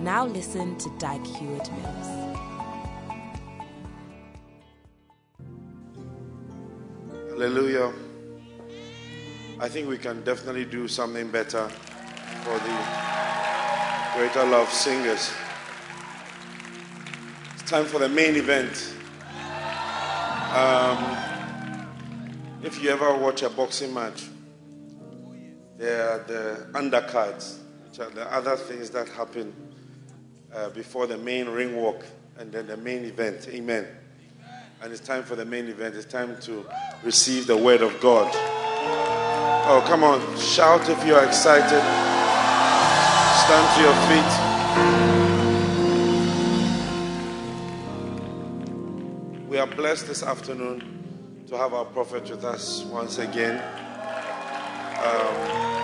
Now listen to Dag Heward Mills. Hallelujah. I think we can definitely do something better for the Greater Love singers. It's time for the main event. Um, if you ever watch a boxing match, there are the undercards, which are the other things that happen uh, before the main ring walk and then the main event. Amen. And it's time for the main event. It's time to receive the word of God. Oh, come on. Shout if you are excited. Stand to your feet. We are blessed this afternoon to have our prophet with us once again. Um,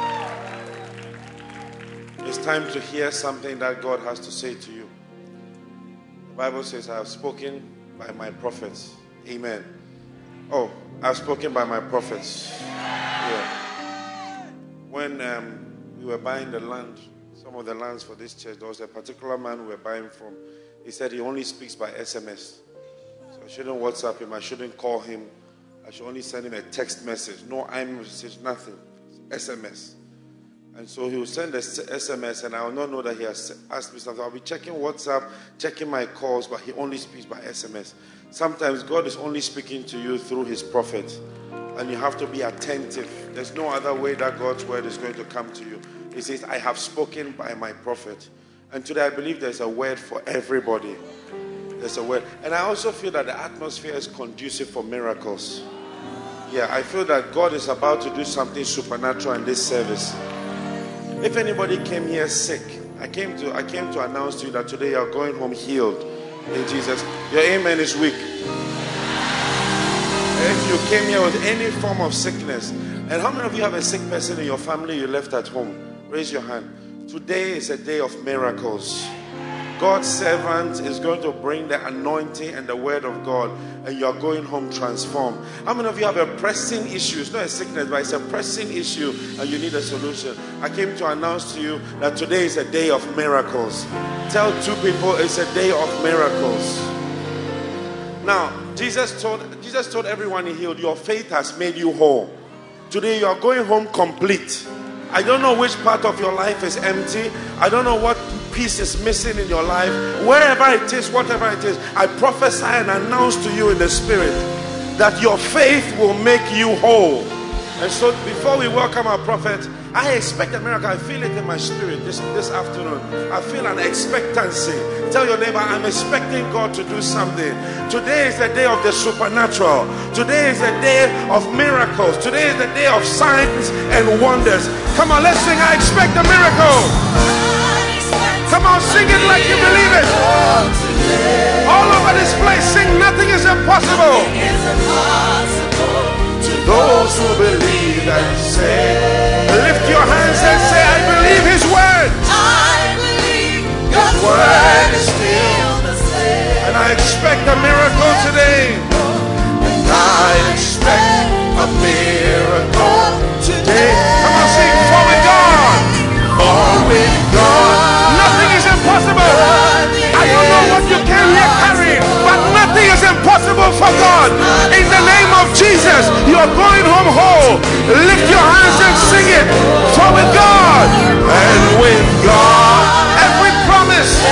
it's time to hear something that God has to say to you. The Bible says, I have spoken by my prophets. Amen. Oh, I've spoken by my prophets. Yeah when um, we were buying the land, some of the lands for this church, there was a particular man we were buying from. He said he only speaks by SMS. So I shouldn't WhatsApp him, I shouldn't call him, I should only send him a text message. No iMessage, nothing. SMS. And so he will send a SMS, and I will not know that he has asked me something. I'll be checking WhatsApp, checking my calls, but he only speaks by SMS. Sometimes God is only speaking to you through his prophet and you have to be attentive. There's no other way that God's word is going to come to you. He says, I have spoken by my prophet. And today I believe there's a word for everybody. There's a word. And I also feel that the atmosphere is conducive for miracles. Yeah, I feel that God is about to do something supernatural in this service. If anybody came here sick, I came to I came to announce to you that today you're going home healed in Jesus. Your amen is weak. If you came here with any form of sickness, and how many of you have a sick person in your family you left at home? Raise your hand. Today is a day of miracles. God's servant is going to bring the anointing and the word of God, and you are going home transformed. How many of you have a pressing issue? It's not a sickness, but it's a pressing issue, and you need a solution. I came to announce to you that today is a day of miracles. Tell two people it's a day of miracles. Now, Jesus told Jesus told everyone he healed, Your faith has made you whole. Today you are going home complete. I don't know which part of your life is empty. I don't know what piece is missing in your life. Wherever it is, whatever it is, I prophesy and announce to you in the spirit that your faith will make you whole. And so before we welcome our prophet, I expect a miracle. I feel it in my spirit this, this afternoon. I feel an expectancy. Tell your neighbor, I'm expecting God to do something. Today is the day of the supernatural. Today is the day of miracles. Today is the day of signs and wonders. Come on, let's sing. I expect a miracle. Come on, sing it like you believe it. All over this place, sing nothing is impossible. Those who believe and say, Lift your hands and say, I believe His word. I believe His word is still the same. And I expect a miracle today. And I expect a miracle today. Come on, sing. For with God. For with God. Impossible for God. In the name of Jesus, you are going home whole. Lift your hands and sing it. For with God and with God, every promise,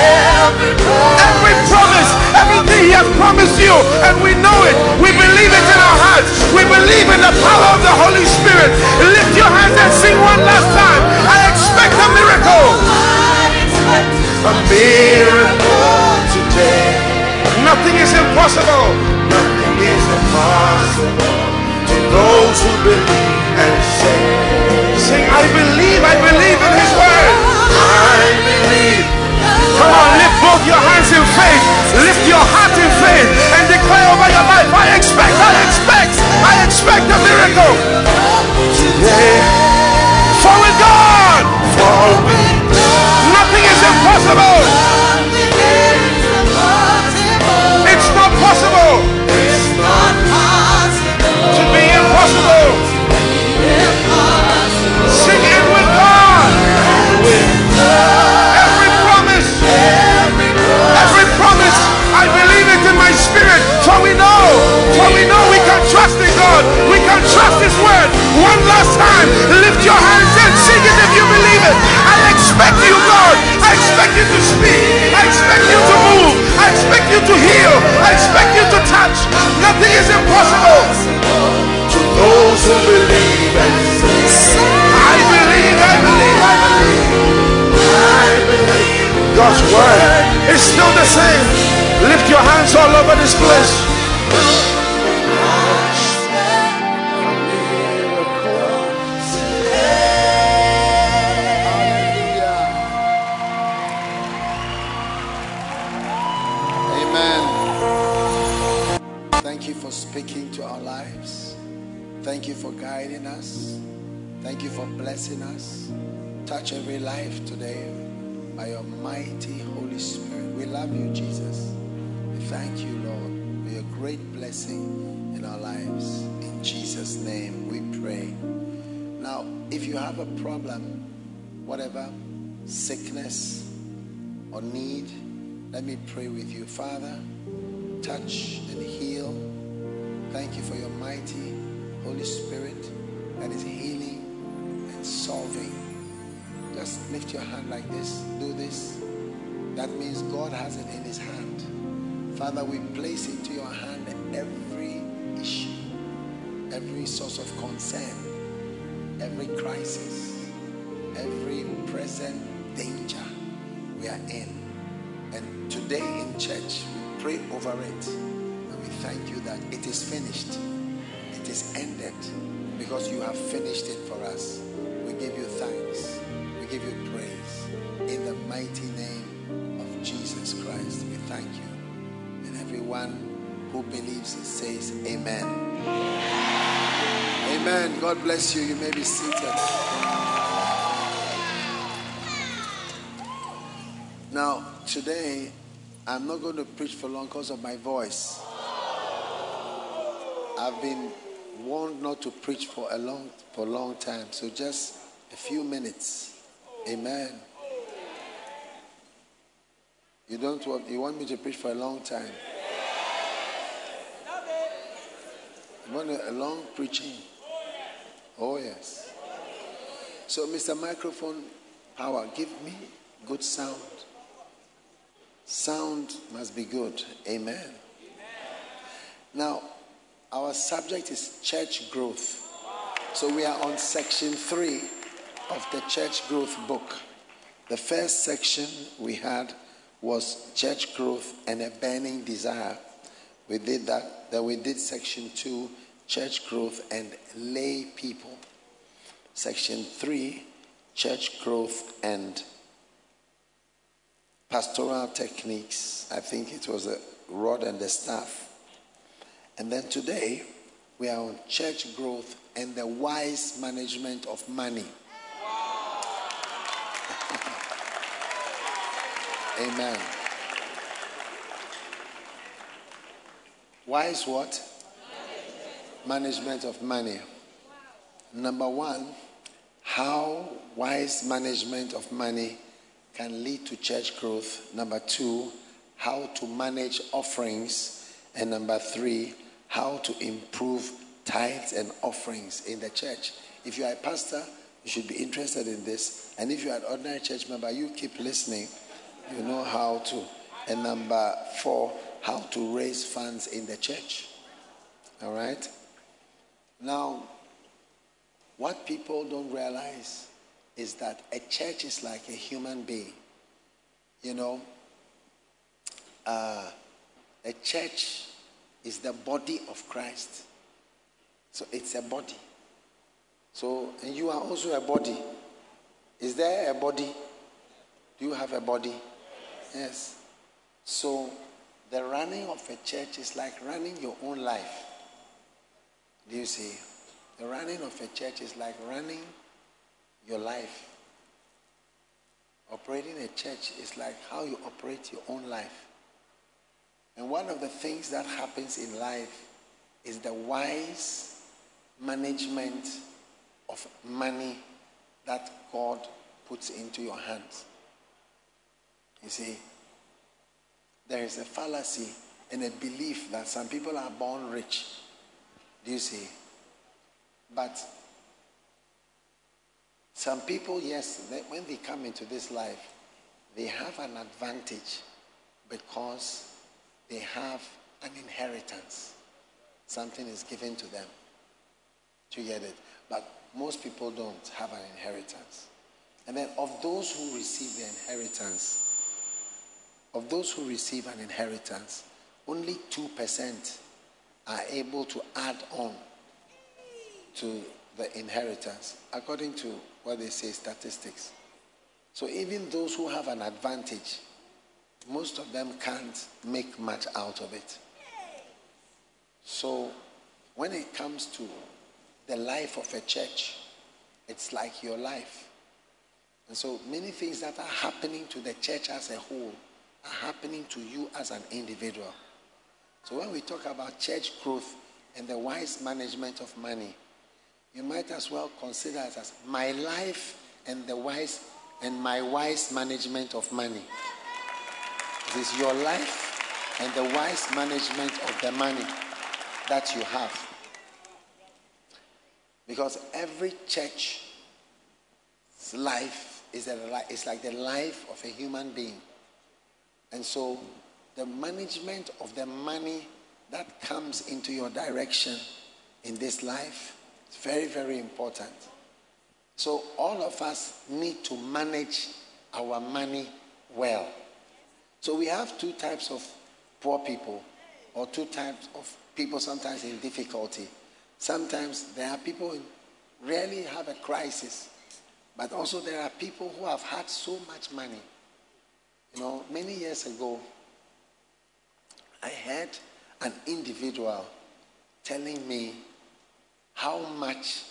every promise, everything He has promised you, and we know it. We believe it in our hearts. We believe in the power of the Holy Spirit. Lift your hands and sing one last time. I expect a miracle. A miracle today. Nothing is impossible. Nothing is impossible to those who believe and say. Sing, I believe, I believe in His word. I believe. Come on, lift both your hands in faith. Lift your heart in faith and declare over your life, I expect, I expect, I expect a miracle. Today. For with God. For with Lift your hands and sing it if you believe it. I expect you, God. I expect you to speak. I expect you to move. I expect you to heal. I expect you to touch. Nothing is impossible. To those who believe and I believe, I believe, I believe. I believe. God's word is still the same. Lift your hands all over this place. You for guiding us. Thank you for blessing us. Touch every life today by your mighty Holy Spirit. We love you, Jesus. We thank you, Lord, for your great blessing in our lives. In Jesus' name we pray. Now, if you have a problem, whatever, sickness or need, let me pray with you. Father, touch and heal. Thank you for your mighty Holy Spirit that is healing and solving. Just lift your hand like this. Do this. That means God has it in his hand. Father, we place into your hand every issue, every source of concern, every crisis, every present danger we are in. And today in church, we pray over it. And we thank you that it is finished. Is ended because you have finished it for us. We give you thanks. We give you praise. In the mighty name of Jesus Christ, we thank you. And everyone who believes says, Amen. Amen. God bless you. You may be seated. Now, today, I'm not going to preach for long because of my voice. I've been warned not to preach for a long for a long time, so just a few minutes. Amen. You don't want you want me to preach for a long time. You want a, long preaching? Oh yes. So Mr. Microphone Power, give me good sound. Sound must be good. Amen. Now, our subject is church growth. So we are on section three of the church growth book. The first section we had was church growth and a burning desire. We did that. Then we did section two, church growth and lay people. Section three, church growth and pastoral techniques. I think it was a rod and the staff. And then today, we are on church growth and the wise management of money. Amen. Wise what? Management of money. Number one, how wise management of money can lead to church growth. Number two, how to manage offerings. And number three, how to improve tithes and offerings in the church. If you are a pastor, you should be interested in this. And if you are an ordinary church member, you keep listening. You know how to. And number four, how to raise funds in the church. All right? Now, what people don't realize is that a church is like a human being. You know, uh, a church is the body of Christ. So it's a body. So, you are also a body. Is there a body? Do you have a body? Yes. So, the running of a church is like running your own life. Do you see? The running of a church is like running your life. Operating a church is like how you operate your own life. And one of the things that happens in life is the wise management of money that God puts into your hands. You see, there is a fallacy and a belief that some people are born rich. Do you see? But some people, yes, they, when they come into this life, they have an advantage because they have an inheritance. Something is given to them. You get it? But most people don't have an inheritance. And then of those who receive the inheritance, of those who receive an inheritance, only 2% are able to add on to the inheritance, according to what they say statistics. So even those who have an advantage, most of them can't make much out of it. So when it comes to the life of a church, it's like your life. And so many things that are happening to the church as a whole are happening to you as an individual. So when we talk about church growth and the wise management of money, you might as well consider it as my life and the wise and my wise management of money. It is your life and the wise management of the money that you have. Because every church's life is, a, is like the life of a human being. And so the management of the money that comes into your direction in this life is very, very important. So all of us need to manage our money well. So we have two types of poor people, or two types of people sometimes in difficulty. Sometimes there are people who rarely have a crisis, but also there are people who have had so much money. You know, many years ago, I had an individual telling me how much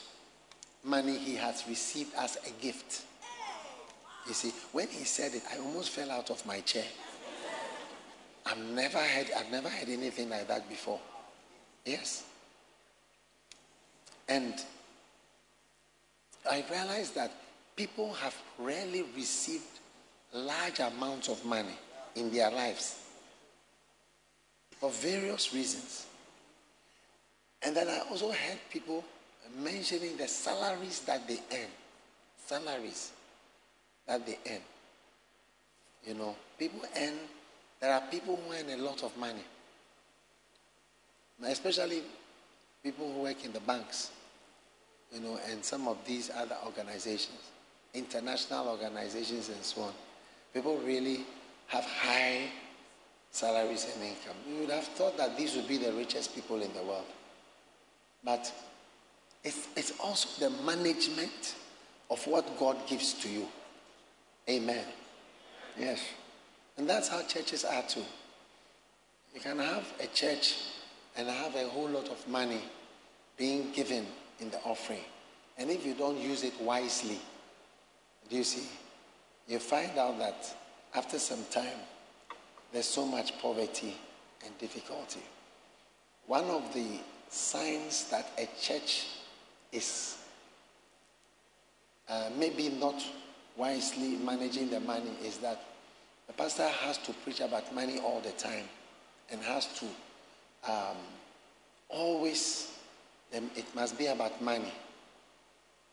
money he has received as a gift. You see, when he said it, I almost fell out of my chair. I've never had I've never had anything like that before. Yes. And I realized that people have rarely received large amounts of money in their lives for various reasons. And then I also heard people mentioning the salaries that they earn. Salaries that they earn. You know, people earn, there are people who earn a lot of money. Especially people who work in the banks, you know, and some of these other organizations, international organizations and so on. People really have high salaries and income. You would have thought that these would be the richest people in the world. But it's, it's also the management of what God gives to you. Amen. Yes. And that's how churches are too. You can have a church and have a whole lot of money being given in the offering. And if you don't use it wisely, do you see? You find out that after some time, there's so much poverty and difficulty. One of the signs that a church is uh, maybe not wisely managing the money is that the pastor has to preach about money all the time and has to um, always, um, it must be about money.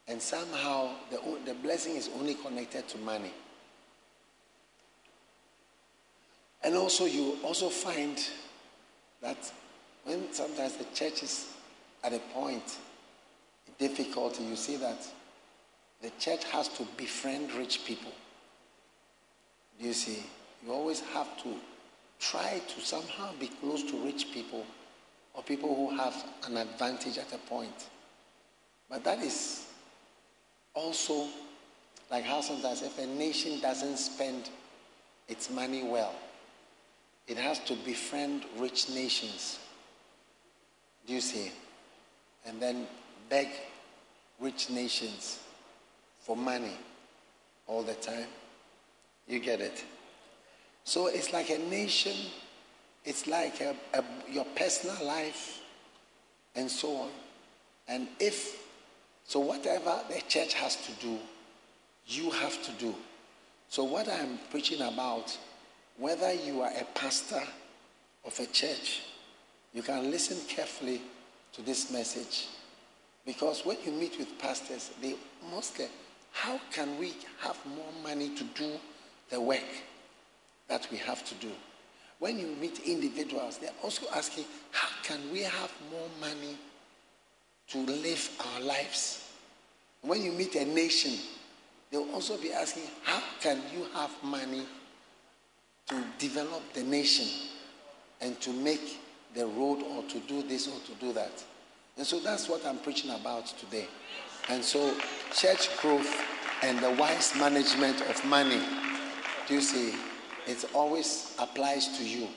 And somehow the, the blessing is only connected to money. And also, you also find that when sometimes the church is at a point difficulty, you see that the church has to befriend rich people. You see? You always have to try to somehow be close to rich people or people who have an advantage at a point. But that is also like how sometimes if a nation doesn't spend its money well, it has to befriend rich nations. Do you see? And then beg rich nations for money all the time. You get it? So it's like a nation, it's like a, a, your personal life, and so on. And if, so whatever the church has to do, you have to do. So, what I'm preaching about, whether you are a pastor of a church, you can listen carefully to this message because when you meet with pastors, they mostly, how can we have more money to do the work that we have to do? when you meet individuals, they're also asking, how can we have more money to live our lives? When you meet a nation, they'll also be asking, how can you have money to develop the nation and to make the road or to do this or to do that? And so that's what I'm preaching about today. And so, church growth and the wise management of money, do you see? It always applies to you.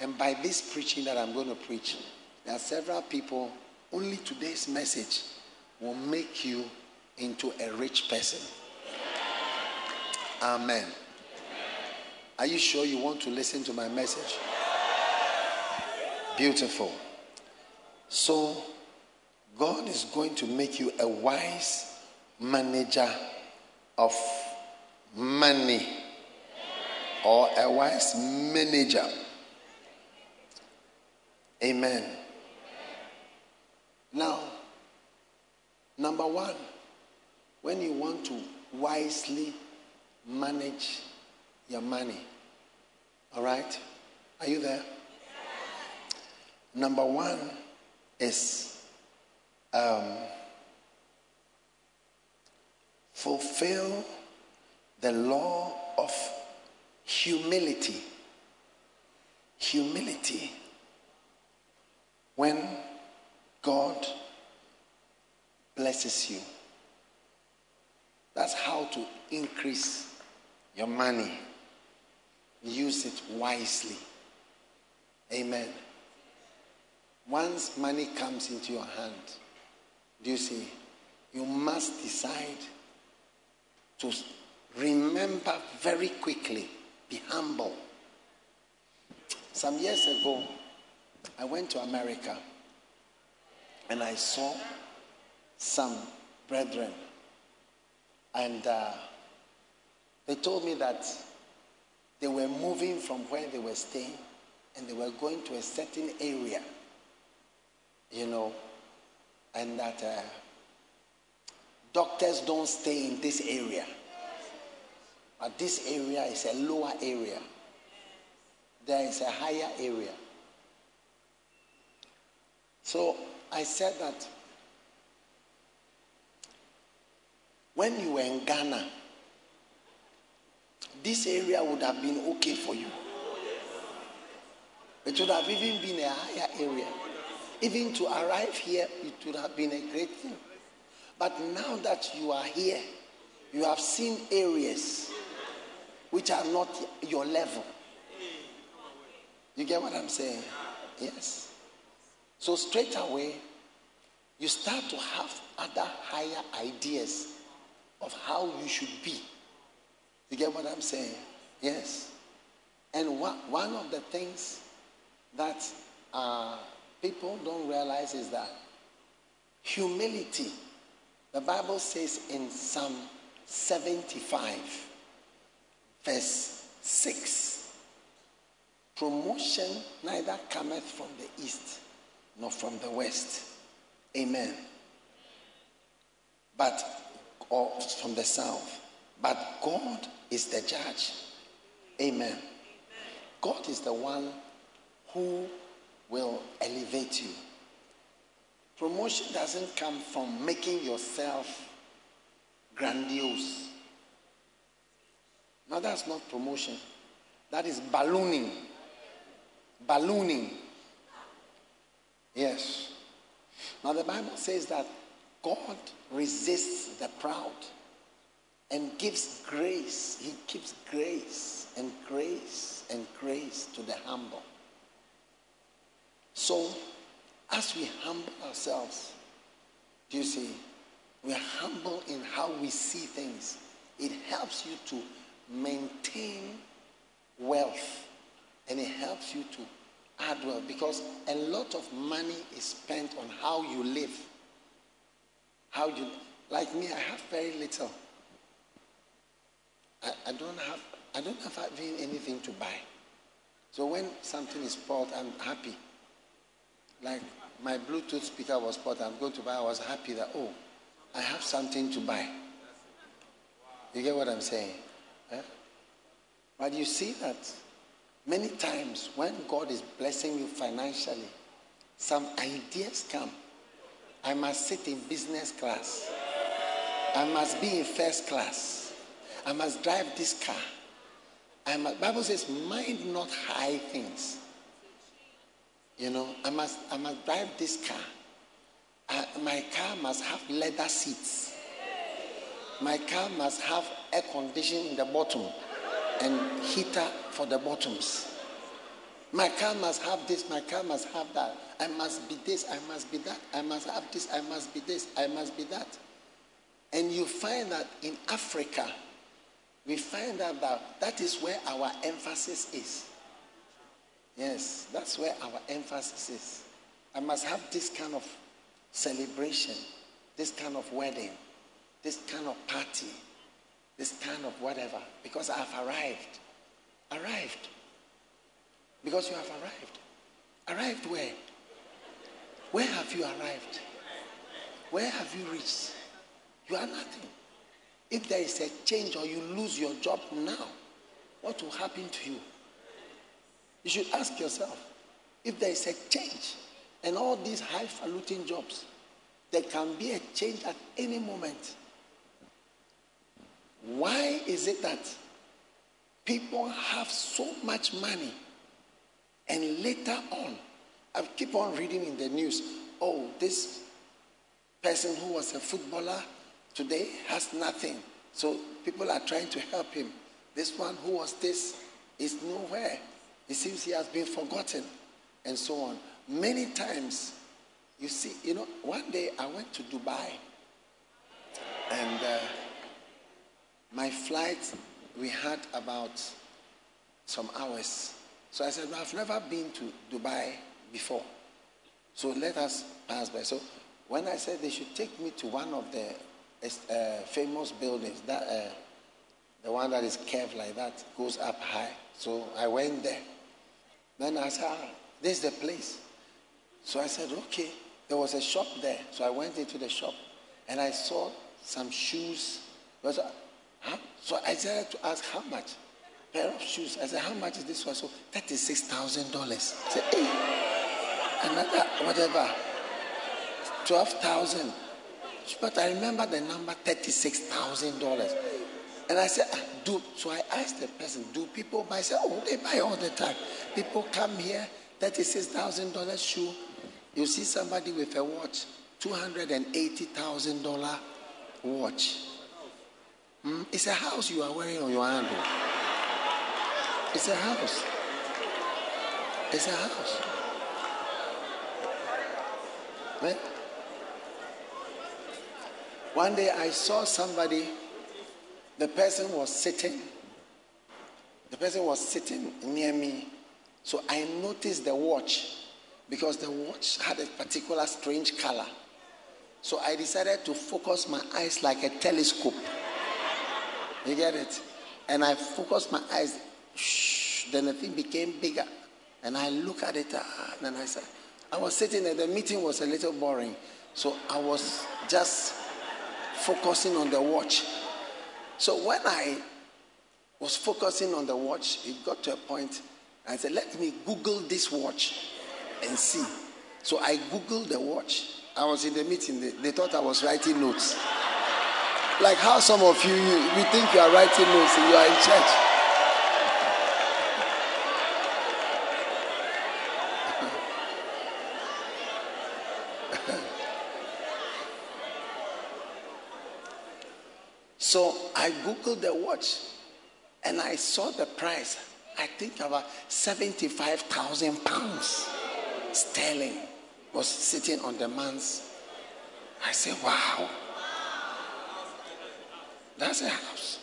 And by this preaching that I'm going to preach, there are several people, only today's message will make you into a rich person. Amen. Are you sure you want to listen to my message? Beautiful. So, God is going to make you a wise manager of money or a wise manager. Amen. Now, number one, when you want to wisely manage your money, all right? Are you there? Number one is um, fulfill the law of humility. Humility. When God blesses you, that's how to increase your money. Use it wisely. Amen. Once money comes into your hand, do you see? You must decide to remember very quickly, be humble. Some years ago, I went to America and I saw some brethren, and uh, they told me that they were moving from where they were staying and they were going to a certain area, you know, and that uh, doctors don't stay in this area. But this area is a lower area. There is a higher area. So I said that when you were in Ghana, this area would have been okay for you. It would have even been a higher area. Even to arrive here, it would have been a great thing. But now that you are here, you have seen areas which are not your level. You get what I'm saying? Yes. So straight away, you start to have other higher ideas of how you should be. You get what I'm saying? Yes. And one of the things that uh, people don't realize is that humility, the Bible says in Psalm 75, verse 6, promotion neither cometh from the east nor from the west. Amen. But, or from the south. But God is the judge. Amen. God is the one who will elevate you. Promotion doesn't come from making yourself grandiose. Now, that's not promotion, that is ballooning. Ballooning. Yes. Now, the Bible says that God resists the proud and gives grace. He gives grace and grace and grace to the humble. So, as we humble ourselves, do you see? We are humble in how we see things. It helps you to maintain wealth and it helps you to add wealth because a lot of money is spent on how you live. How you, like me, I have very little. I, I don't have I don't have anything to buy. So when something is bought, I'm happy. Like my Bluetooth speaker was bought, I'm going to buy. I was happy that oh, I have something to buy. You get what I'm saying? But you see that Many times when God is blessing you financially, some ideas come. I must sit in business class. I must be in first class. I must drive this car. I must, Bible says, mind not high things. You know, I must, I must drive this car. Uh, my car must have leather seats. My car must have air conditioning in the bottom and heater for the bottoms. My car must have this, my car must have that. I must be this, I must be that. I must have this, I must be this, I must be that. And you find that in Africa, we find out that that is where our emphasis is. Yes, that's where our emphasis is. I must have this kind of celebration, this kind of wedding, this kind of party, this kind of whatever, because I've arrived. Arrived. Because you have arrived. Arrived where? Where have you arrived? Where have you reached? You are nothing. If there is a change or you lose your job now, what will happen to you? You should ask yourself if there is a change and all these highfalutin jobs, there can be a change at any moment. Why is it that people have so much money and later on, I keep on reading in the news, oh, this person who was a footballer today has nothing. So people are trying to help him. This one who was this is nowhere. It seems he has been forgotten and so on. Many times, you see, you know, one day I went to Dubai and uh, my flight, we had about some hours. So I said, well, I've never been to Dubai before. So let us pass by. So when I said they should take me to one of the uh, famous buildings, that uh, the one that is curved like that, goes up high. So I went there. Then I said, ah, this is the place. So I said, okay. There was a shop there. So I went into the shop and I saw some shoes. So I said to ask how much? Pair of shoes. I said, how much is this one? So $36,000. I said, hey, another whatever, 12,000. But I remember the number $36,000. And I said, ah, do, so I asked the person, do people buy? I said, oh, they buy all the time. People come here, $36,000 shoe. You see somebody with a watch, $280,000 watch. Hmm? It's a house you are wearing on your hand. It's a house. It's a house. Right? One day I saw somebody, the person was sitting, the person was sitting near me. So I noticed the watch because the watch had a particular strange color. So I decided to focus my eyes like a telescope. You get it? And I focused my eyes. Shh, then the thing became bigger. And I look at it. Ah, and then I said, I was sitting there. The meeting was a little boring. So I was just focusing on the watch. So when I was focusing on the watch, it got to a point. I said, let me Google this watch and see. So I Googled the watch. I was in the meeting. They, they thought I was writing notes. Like how some of you, you, we think you are writing notes and you are in church. so I googled the watch and I saw the price. I think about 75,000 pounds sterling was sitting on the man's. I said, wow. That's a house.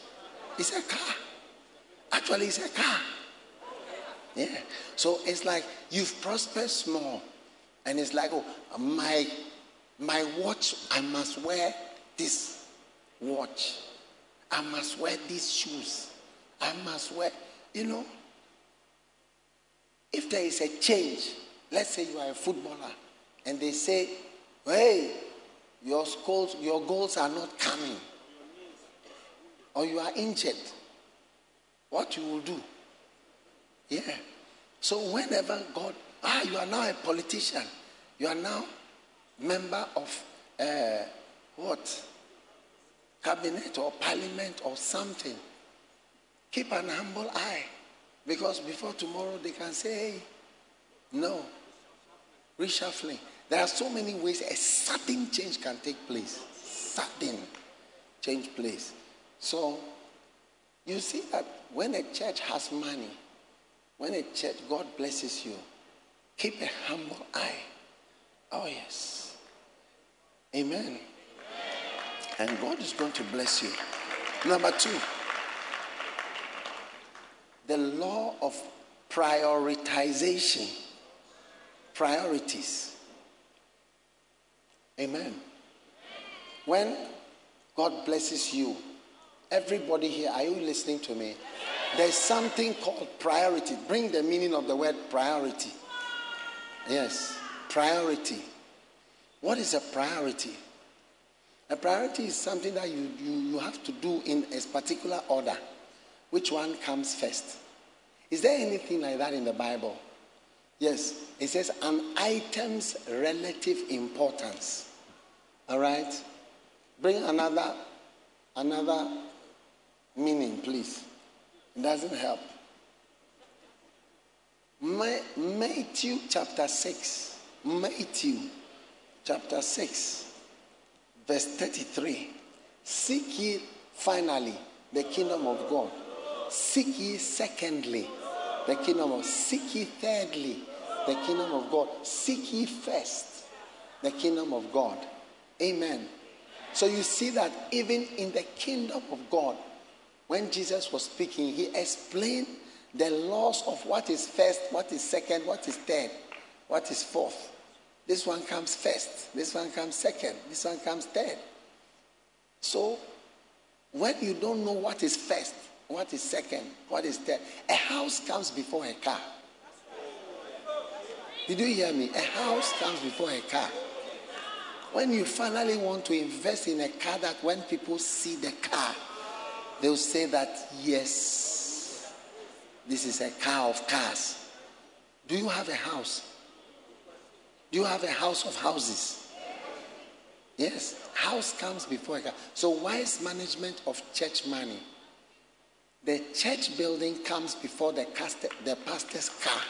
It's a car. Actually, it's a car. Yeah. So it's like you've prospered small. And it's like, oh, my my watch, I must wear this watch. I must wear these shoes. I must wear, you know. If there is a change, let's say you are a footballer, and they say, hey, your goals, your goals are not coming or you are injured, what you will do? Yeah. So whenever God, ah, you are now a politician, you are now member of uh, what? Cabinet or parliament or something. Keep an humble eye. Because before tomorrow they can say, hey, no. Reshuffling. There are so many ways a sudden change can take place. Sudden change place. So you see that when a church has money, when a church, God blesses you, keep a humble eye. Oh, yes. Amen. And God is going to bless you. Number two, the law of prioritization. Priorities. Amen. When God blesses you, everybody here, are you listening to me? There's something called priority. Bring the meaning of the word priority. Yes, priority. What is a priority? A priority is something that you, you, you have to do in a particular order. Which one comes first? Is there anything like that in the Bible? Yes, it says an item's relative importance. All right? Bring another another meaning, please. It doesn't help. Matthew chapter 6. Matthew chapter 6, verse 33. Seek ye finally the kingdom of God. Seek ye secondly the kingdom of seek ye thirdly the kingdom of God. Seek ye first the kingdom of God. Amen. So you see that even in the kingdom of God, when Jesus was speaking, he explained the laws of what is first, what is second, what is third, what is fourth. This one comes first, this one comes second, this one comes third. So when you don't know what is first, what is second, what is third, a house comes before a car. Did you hear me? A house comes before a car. When you finally want to invest in a car that when people see the car, they'll say that, yes, this is a car of cars. Do you have a house? Do you have a house of houses? Yes, house comes before a car. So, wise management of church money. The church building comes before the, the pastor's car.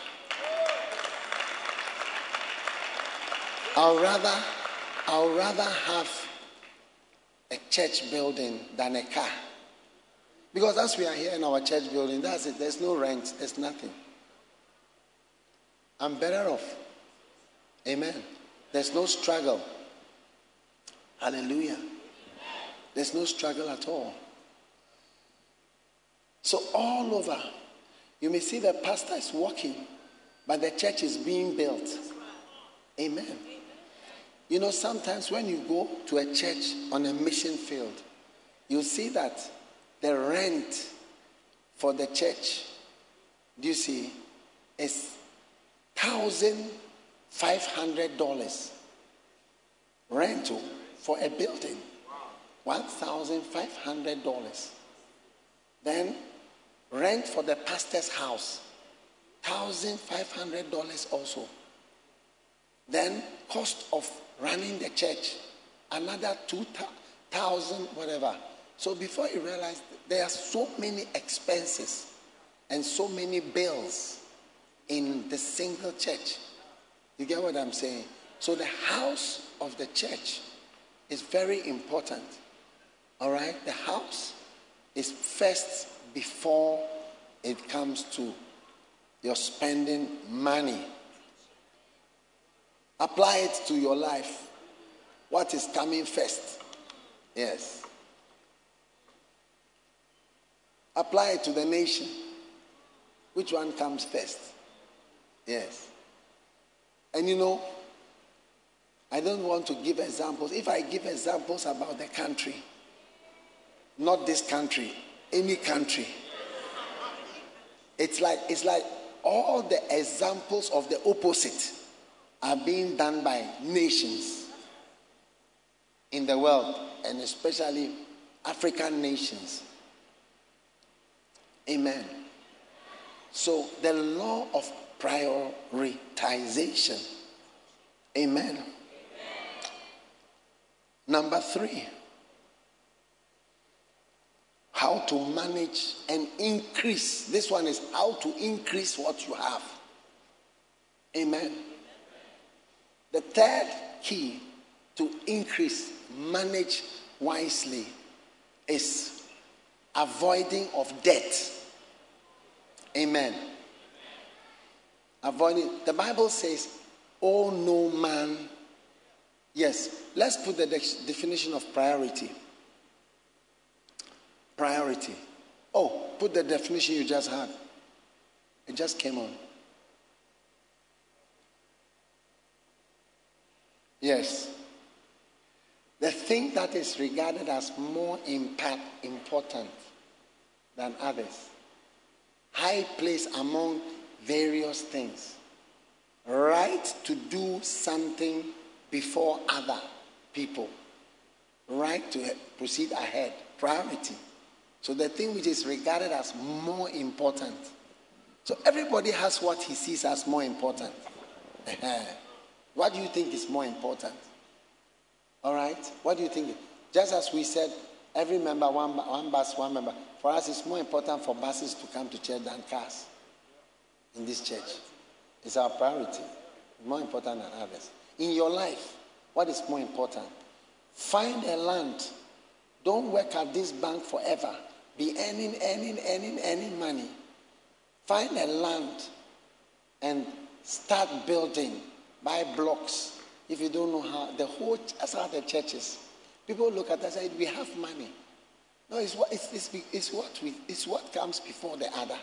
I'll rather, I'll rather have a church building than a car. Because as we are here in our church building, that's it. There's no rent, there's nothing. I'm better off. Amen. There's no struggle. Hallelujah. There's no struggle at all. So, all over, you may see the pastor is walking, but the church is being built. Amen. You know, sometimes when you go to a church on a mission field, you see that the rent for the church, do you see, is thousand five hundred dollars rental for a building. One thousand five hundred dollars. Then rent for the pastor's house, thousand five hundred dollars also. Then cost of running the church, another two thousand whatever. So before you realize, there are so many expenses and so many bills in the single church. You get what I'm saying? So the house of the church is very important. All right? The house is first before it comes to your spending money. Apply it to your life. What is coming first? Yes. Apply it to the nation. Which one comes first? Yes. And you know, I don't want to give examples. If I give examples about the country, not this country, any country, it's like it's like all the examples of the opposite are being done by nations in the world and especially African nations. Amen. So, the law of prioritization. Amen. Number three, how to manage and increase. This one is how to increase what you have. Amen. The third key to increase, manage wisely, is avoiding of debt. Amen. Avoiding. The Bible says, "Oh no man." Yes. Let's put the de- definition of priority. Priority. Oh, put the definition you just had. It just came on. Yes. The thing that is regarded as more impact, important than others. High place among various things. Right to do something before other people. Right to proceed ahead. Priority. So the thing which is regarded as more important. So everybody has what he sees as more important. Uh-huh. what do you think is more important? All right? What do you think? Just as we said, every member, one, one bus, one member. For us, it's more important for buses to come to church than cars in this church. It's our priority. More important than others. In your life, what is more important? Find a land. Don't work at this bank forever. Be earning, earning, earning, earning money. Find a land and start building. Buy blocks. If you don't know how, the whole, that's how the churches. People look at us and say, we have money. No, it's what, it's, it's, it's what, we, it's what comes before the other.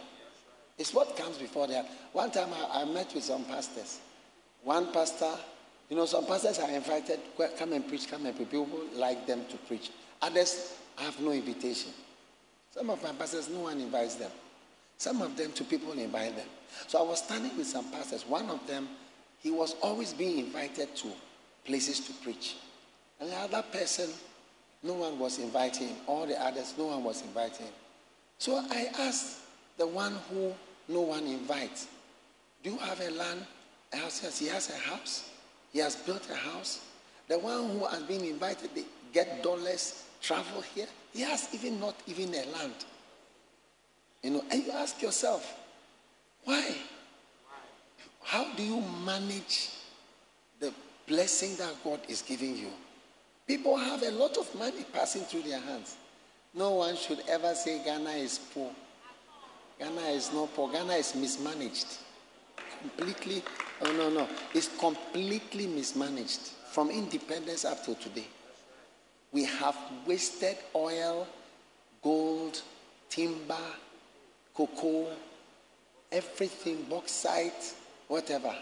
It's what comes before the other. One time I, I met with some pastors. One pastor, you know, some pastors are invited, come and preach, come and preach. People like them to preach. Others have no invitation. Some of my pastors, no one invites them. Some of them, two people invite them. So I was standing with some pastors. One of them, he was always being invited to places to preach. And the other person, no one was inviting him. All the others, no one was inviting him. So I asked the one who no one invites, Do you have a land? A house? Yes, he has a house. He has built a house. The one who has been invited, they get dollars, travel here. He has even not even a land. You know, and you ask yourself, why? How do you manage the blessing that God is giving you? People have a lot of money passing through their hands. No one should ever say Ghana is poor. Ghana is not poor. Ghana is mismanaged. Completely. Oh, no, no. It's completely mismanaged from independence up to today. We have wasted oil, gold, timber, cocoa, everything, bauxite, whatever.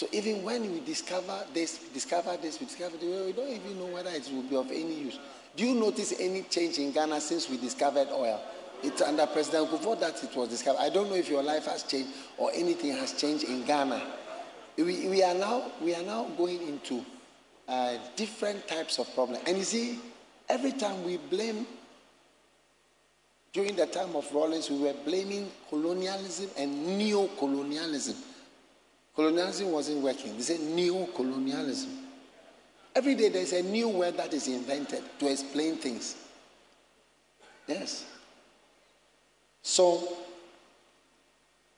So even when we discover this, discover this, we discover this, we don't even know whether it will be of any use. Do you notice any change in Ghana since we discovered oil? It's under President before that it was discovered. I don't know if your life has changed or anything has changed in Ghana. We, we are now we are now going into uh, different types of problems. And you see, every time we blame, during the time of Rawlings, we were blaming colonialism and neo-colonialism. Colonialism wasn't working. They said neo-colonialism. Every day there's a new word that is invented to explain things. Yes. So,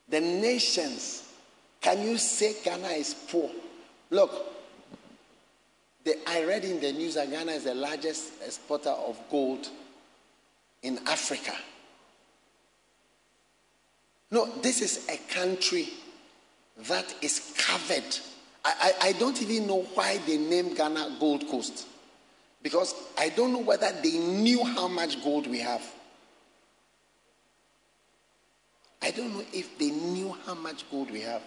the nations, can you say Ghana is poor? Look, the, I read in the news that Ghana is the largest exporter of gold in Africa. No, this is a country that is covered. I, I, I don't even know why they named Ghana Gold Coast. Because I don't know whether they knew how much gold we have. I don't know if they knew how much gold we have.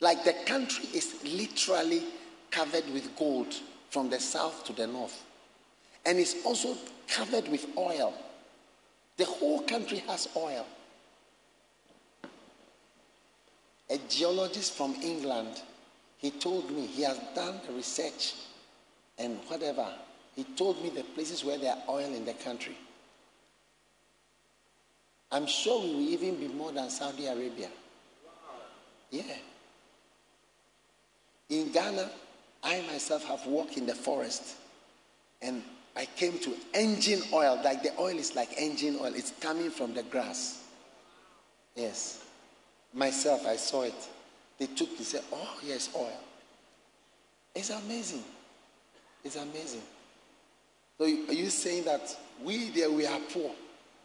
Like the country is literally covered with gold from the south to the north. And it's also covered with oil. The whole country has oil. A geologist from England, he told me he has done the research and whatever. He told me the places where there are oil in the country. I'm sure we will even be more than Saudi Arabia. Yeah. In Ghana, I myself have walked in the forest and I came to engine oil. Like the oil is like engine oil, it's coming from the grass. Yes. Myself, I saw it. They took, they said, Oh, yes, oil. It's amazing. It's amazing. So, are you saying that we there we are poor?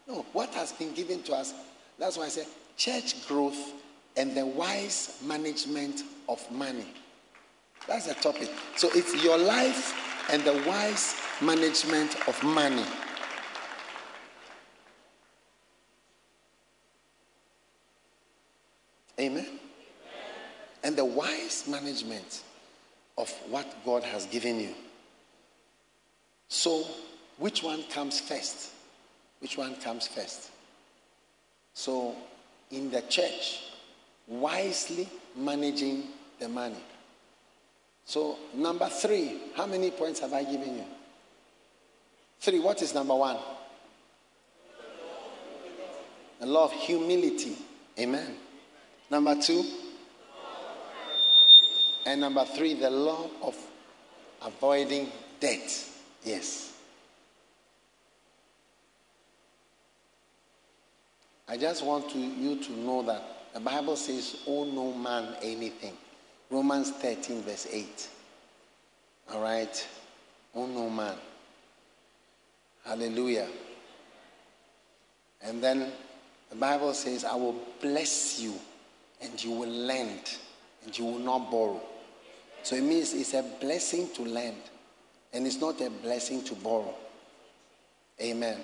No, what has been given to us, that's why I said church growth and the wise management of money. That's the topic. So it's your life and the wise management of money. Amen. And the wise management of what God has given you. So, which one comes first? Which one comes first? So, in the church, wisely managing the money. So, number three, how many points have I given you? Three. What is number one? The law of humility. Amen. Number two. And number three, the law of avoiding debt. Yes. I just want to, you to know that the Bible says, owe no man anything. Romans 13, verse 8. All right? Owe no man. Hallelujah. And then the Bible says, I will bless you and you will lend and you will not borrow. So it means it's a blessing to lend and it's not a blessing to borrow. Amen.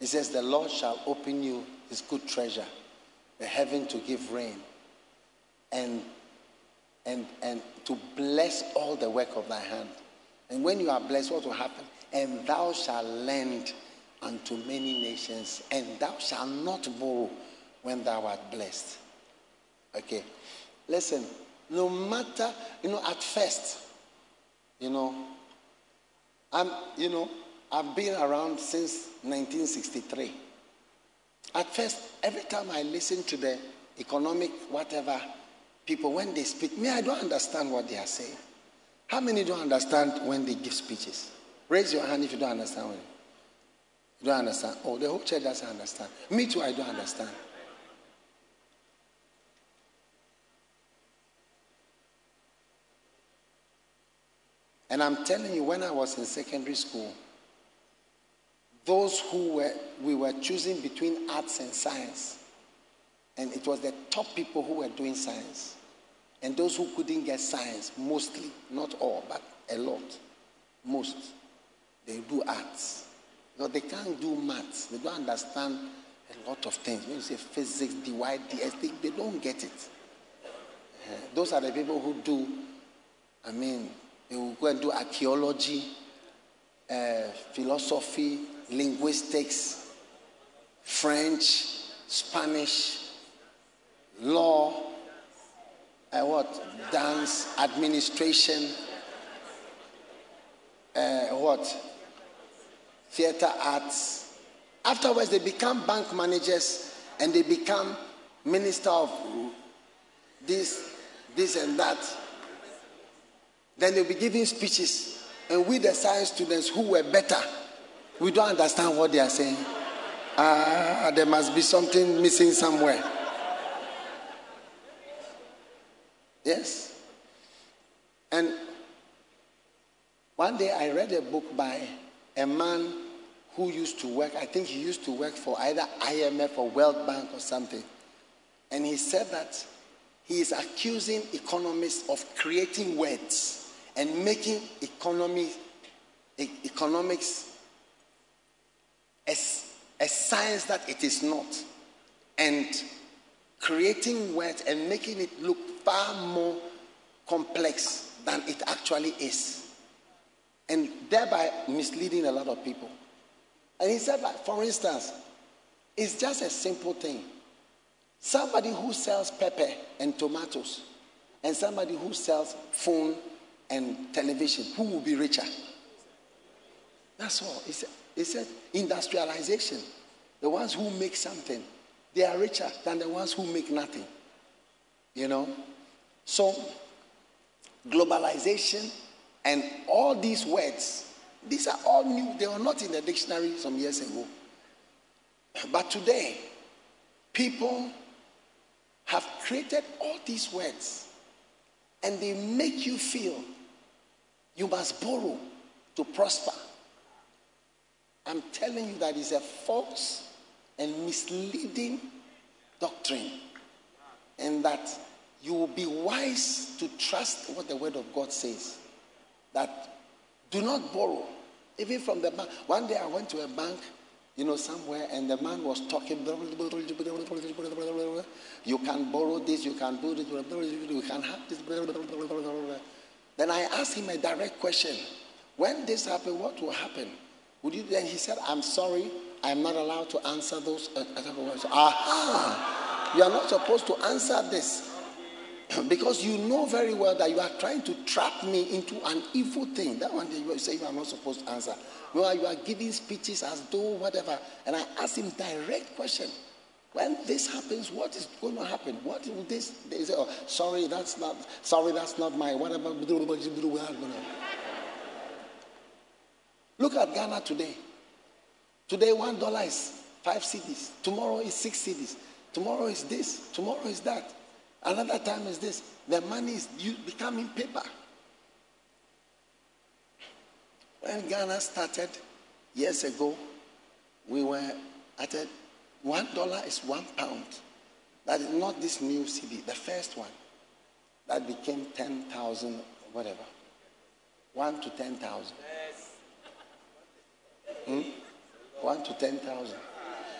It says, The Lord shall open you his good treasure, the heaven to give rain, and, and, and to bless all the work of thy hand. And when you are blessed, what will happen? And thou shalt lend unto many nations, and thou shalt not borrow when thou art blessed. Okay. Listen, no matter, you know, at first, you know, I'm, you know, I've been around since 1963. At first, every time I listen to the economic whatever people, when they speak, me, I don't understand what they are saying. How many don't understand when they give speeches? Raise your hand if you don't understand. When you don't understand. Oh, the whole church doesn't understand. Me too, I don't understand. And I'm telling you, when I was in secondary school, those who were, we were choosing between arts and science, and it was the top people who were doing science. And those who couldn't get science, mostly, not all, but a lot, most, they do arts. Because they can't do maths. They don't understand a lot of things. When you say physics, DY, DS, they, they don't get it. Uh, those are the people who do, I mean, they will go and do archaeology, uh, philosophy, linguistics, French, Spanish, law, uh, what? Dance, administration, uh, what? Theater arts. Afterwards, they become bank managers and they become minister of this, this and that. Then they'll be giving speeches. And we, the science students who were better, we don't understand what they are saying. Ah, there must be something missing somewhere. Yes. And one day I read a book by a man who used to work, I think he used to work for either IMF or World Bank or something. And he said that he is accusing economists of creating words and making economy, e- economics a, a science that it is not, and creating words and making it look far more complex than it actually is, and thereby misleading a lot of people. And he said that, for instance, it's just a simple thing. Somebody who sells pepper and tomatoes, and somebody who sells phone and television, who will be richer? That's all. He said, he said industrialization. The ones who make something, they are richer than the ones who make nothing. You know? So, globalization and all these words, these are all new. They were not in the dictionary some years ago. But today, people have created all these words and they make you feel you must borrow to prosper. I'm telling you that is a false and misleading doctrine, and that you will be wise to trust what the Word of God says. That do not borrow, even from the bank. One day I went to a bank, you know, somewhere, and the man was talking. You can borrow this, you can do this, you can have this. Then I asked him a direct question. When this happened, what will happen? Would you then? He said, I'm sorry, I'm not allowed to answer those uh, words. Aha! You are not supposed to answer this because you know very well that you are trying to trap me into an evil thing. That one day you say you are not supposed to answer. Well, you are giving speeches as though whatever. And I asked him direct question. When this happens, what is going to happen? What will this? They say, oh, sorry, that's not, sorry, that's not my, whatever. Look at Ghana today. Today, one dollar is five cedis. Tomorrow is six cedis. Tomorrow is this. Tomorrow is that. Another time is this. The money is becoming paper. When Ghana started years ago, we were at a one dollar is one pound. That is not this new cedi, the first one. That became 10,000, whatever. One to 10,000. Hmm? One to 10,000.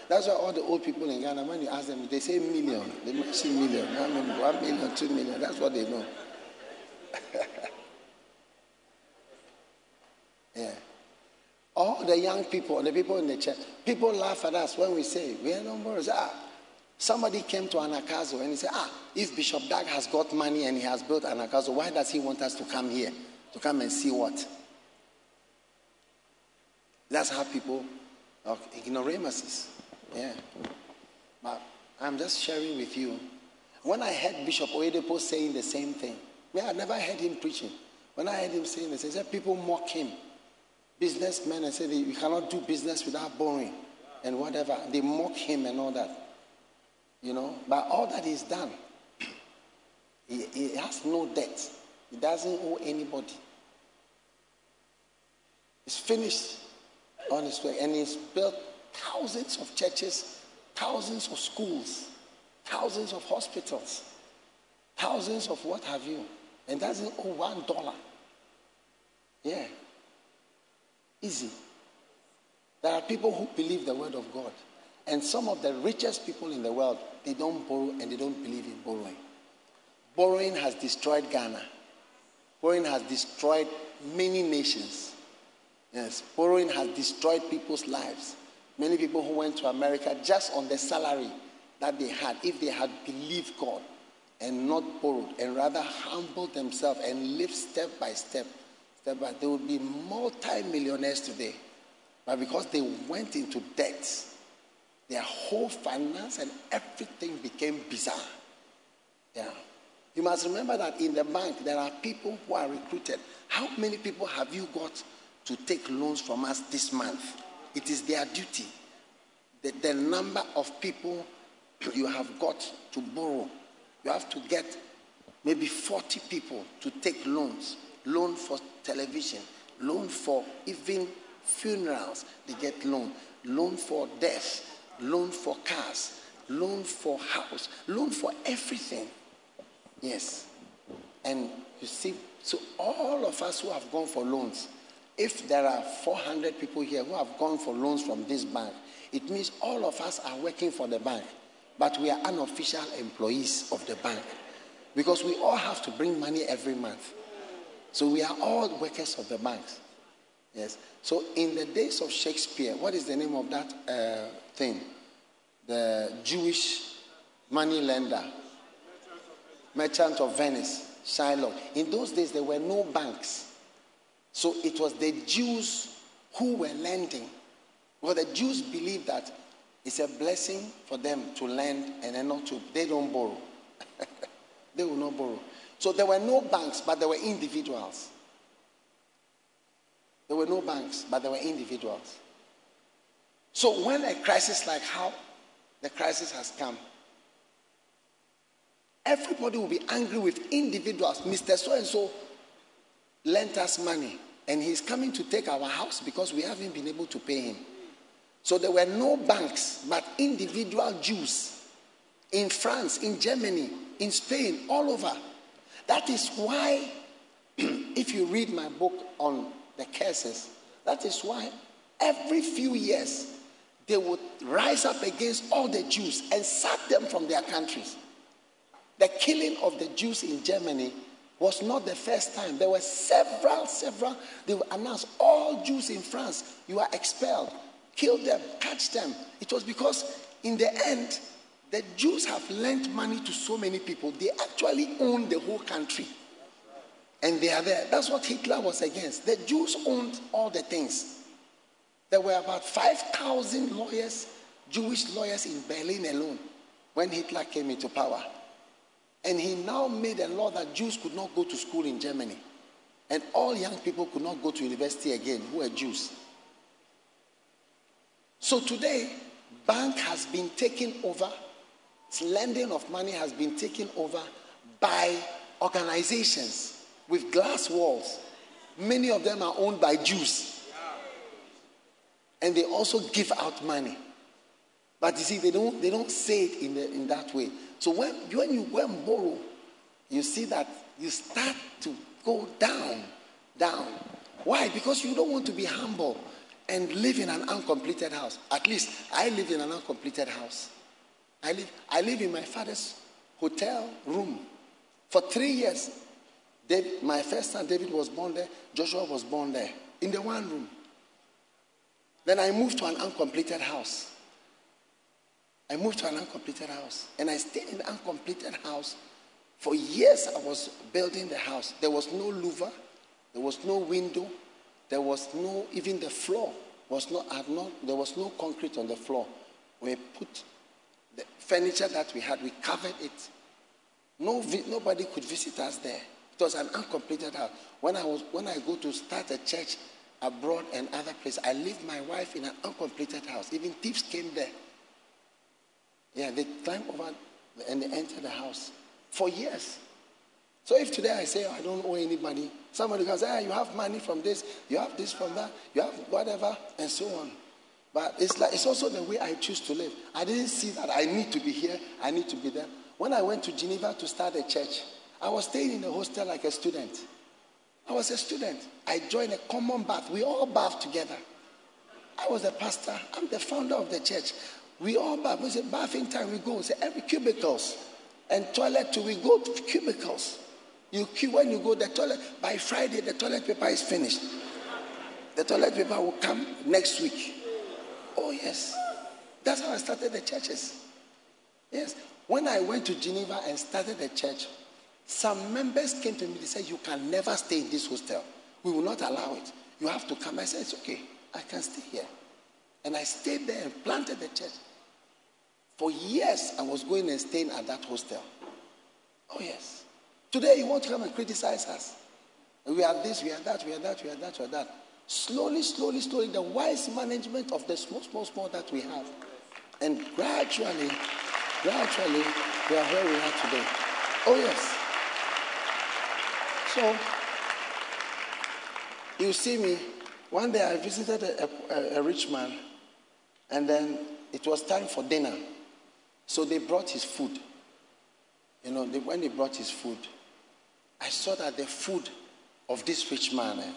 That's why all the old people in Ghana, when you ask them, they say million. They mention million. I mean, one million, two million. That's what they know. yeah. All the young people, the people in the church, people laugh at us when we say, we are numbers. Ah, somebody came to Anagkazo and he said, ah, if Bishop Dag has got money and he has built Anagkazo, why does he want us to come here? To come and see what? That's how people are ignoramuses. Yeah. But I'm just sharing with you. When I heard Bishop Oyedepo saying the same thing, me, I never heard him preaching. When I heard him saying this, he said people mock him. Businessmen and say you cannot do business without borrowing and whatever. They mock him and all that. You know, but all that is done. he, he has no debt. He doesn't owe anybody. He's finished on his way. And he's built thousands of churches, thousands of schools, thousands of hospitals, thousands of what have you. And doesn't owe one dollar. Yeah. Easy. There are people who believe the word of God. And some of the richest people in the world, they don't borrow and they don't believe in borrowing. Borrowing has destroyed Ghana. Borrowing has destroyed many nations. Yes, borrowing has destroyed people's lives. Many people who went to America just on the salary that they had, if they had believed God and not borrowed and rather humbled themselves and lived step by step, by, they would be multi-millionaires today. But because they went into debt, their whole finance and everything became bizarre. Yeah. You must remember that in the bank there are people who are recruited. How many people have you got to take loans from us this month. It is their duty. The, the number of people you have got to borrow, you have to get maybe 40 people to take loans. Loan for television, loan for even funerals, they get loan. Loan for death, loan for cars, loan for house, loan for everything. Yes. And you see, so all of us who have gone for loans, if there are 400 people here who have gone for loans from this bank, it means all of us are working for the bank, but we are unofficial employees of the bank because we all have to bring money every month. So we are all workers of the banks. Yes. So in the days of Shakespeare, what is the name of that uh, thing? The Jewish money lender, merchant of Venice, Shylock. In those days, there were no banks. So it was the Jews who were lending. Well, the Jews believed that It's a blessing for them to lend and then not to, they don't borrow. they will not borrow. So there were no banks, but there were individuals. There were no banks, but there were individuals. So when a crisis like how the crisis has come, everybody will be angry with individuals. Mr. So and so lent us money, and he's coming to take our house because we haven't been able to pay him. So there were no banks, but individual Jews in France, in Germany, in Spain, all over. That is why, if you read my book on the curses, that is why every few years they would rise up against all the Jews and sack them from their countries. The killing of the Jews in Germany was not the first time. There were several, several. They announced all Jews in France, you are expelled kill them, catch them. It was because, in the end, the Jews have lent money to so many people, they actually own the whole country. And they are there. That's what Hitler was against. The Jews owned all the things. There were about 5,000 lawyers, Jewish lawyers in Berlin alone, when Hitler came into power. And he now made a law that Jews could not go to school in Germany. And all young people could not go to university again who were Jews. So today, bank has been taken over, lending of money has been taken over by organizations with glass walls. Many of them are owned by Jews. And they also give out money. But you see, they don't, they don't say it in, the, in that way. So when, when you go and borrow, you see that you start to go down, down. Why? Because you don't want to be humble and live in an uncompleted house. At least I live in an uncompleted house. I live, I live in my father's hotel room for three years. David, my first son David was born there, Joshua was born there, in the one room. Then I moved to an uncompleted house. I moved to an uncompleted house. And I stayed in the uncompleted house. For years, I was building the house. There was no louver, there was no window, there was no, even the floor was not, not, there was no concrete on the floor. We put the furniture that we had, we covered it. No, nobody could visit us there. It was an uncompleted house. When I, was, when I go to start a church abroad and other places, I leave my wife in an uncompleted house. Even thieves came there. Yeah, they climbed over and they entered the house for years. So if today I say oh, I don't owe anybody, somebody say, ah, you have money from this, you have this from that, you have whatever, and so on. But it's like it's also the way I choose to live. I didn't see that I need to be here, I need to be there. When I went to Geneva to start a church, I was staying in a hostel like a student. I was a student. I joined a common bath. We all bathed together. I was a pastor. I'm the founder of the church. We all bath. We say bathing time. We go. We say every cubicles and toilet too. We go to cubicles. You queue when you go the toilet. By Friday, the toilet paper is finished. The toilet paper will come next week. Oh, yes. That's how I started the churches. Yes. When I went to Geneva and started the church, some members came to me. They said, You can never stay in this hostel. We will not allow it. You have to come. I said, It's okay. I can stay here. And I stayed there and planted the church. For years, I was going and staying at that hostel. Oh, yes. Today, you want to come and criticize us. We are this, we are that, we are that, we are that, we are that. Slowly, slowly, slowly, the wise management of the small, small, small that we have. And gradually, gradually, we are where we are today. Oh, yes. So, you see me, one day I visited a, a, a rich man, and then it was time for dinner. So they brought his food. You know, they, when they brought his food, I saw that the food of this rich man, eh,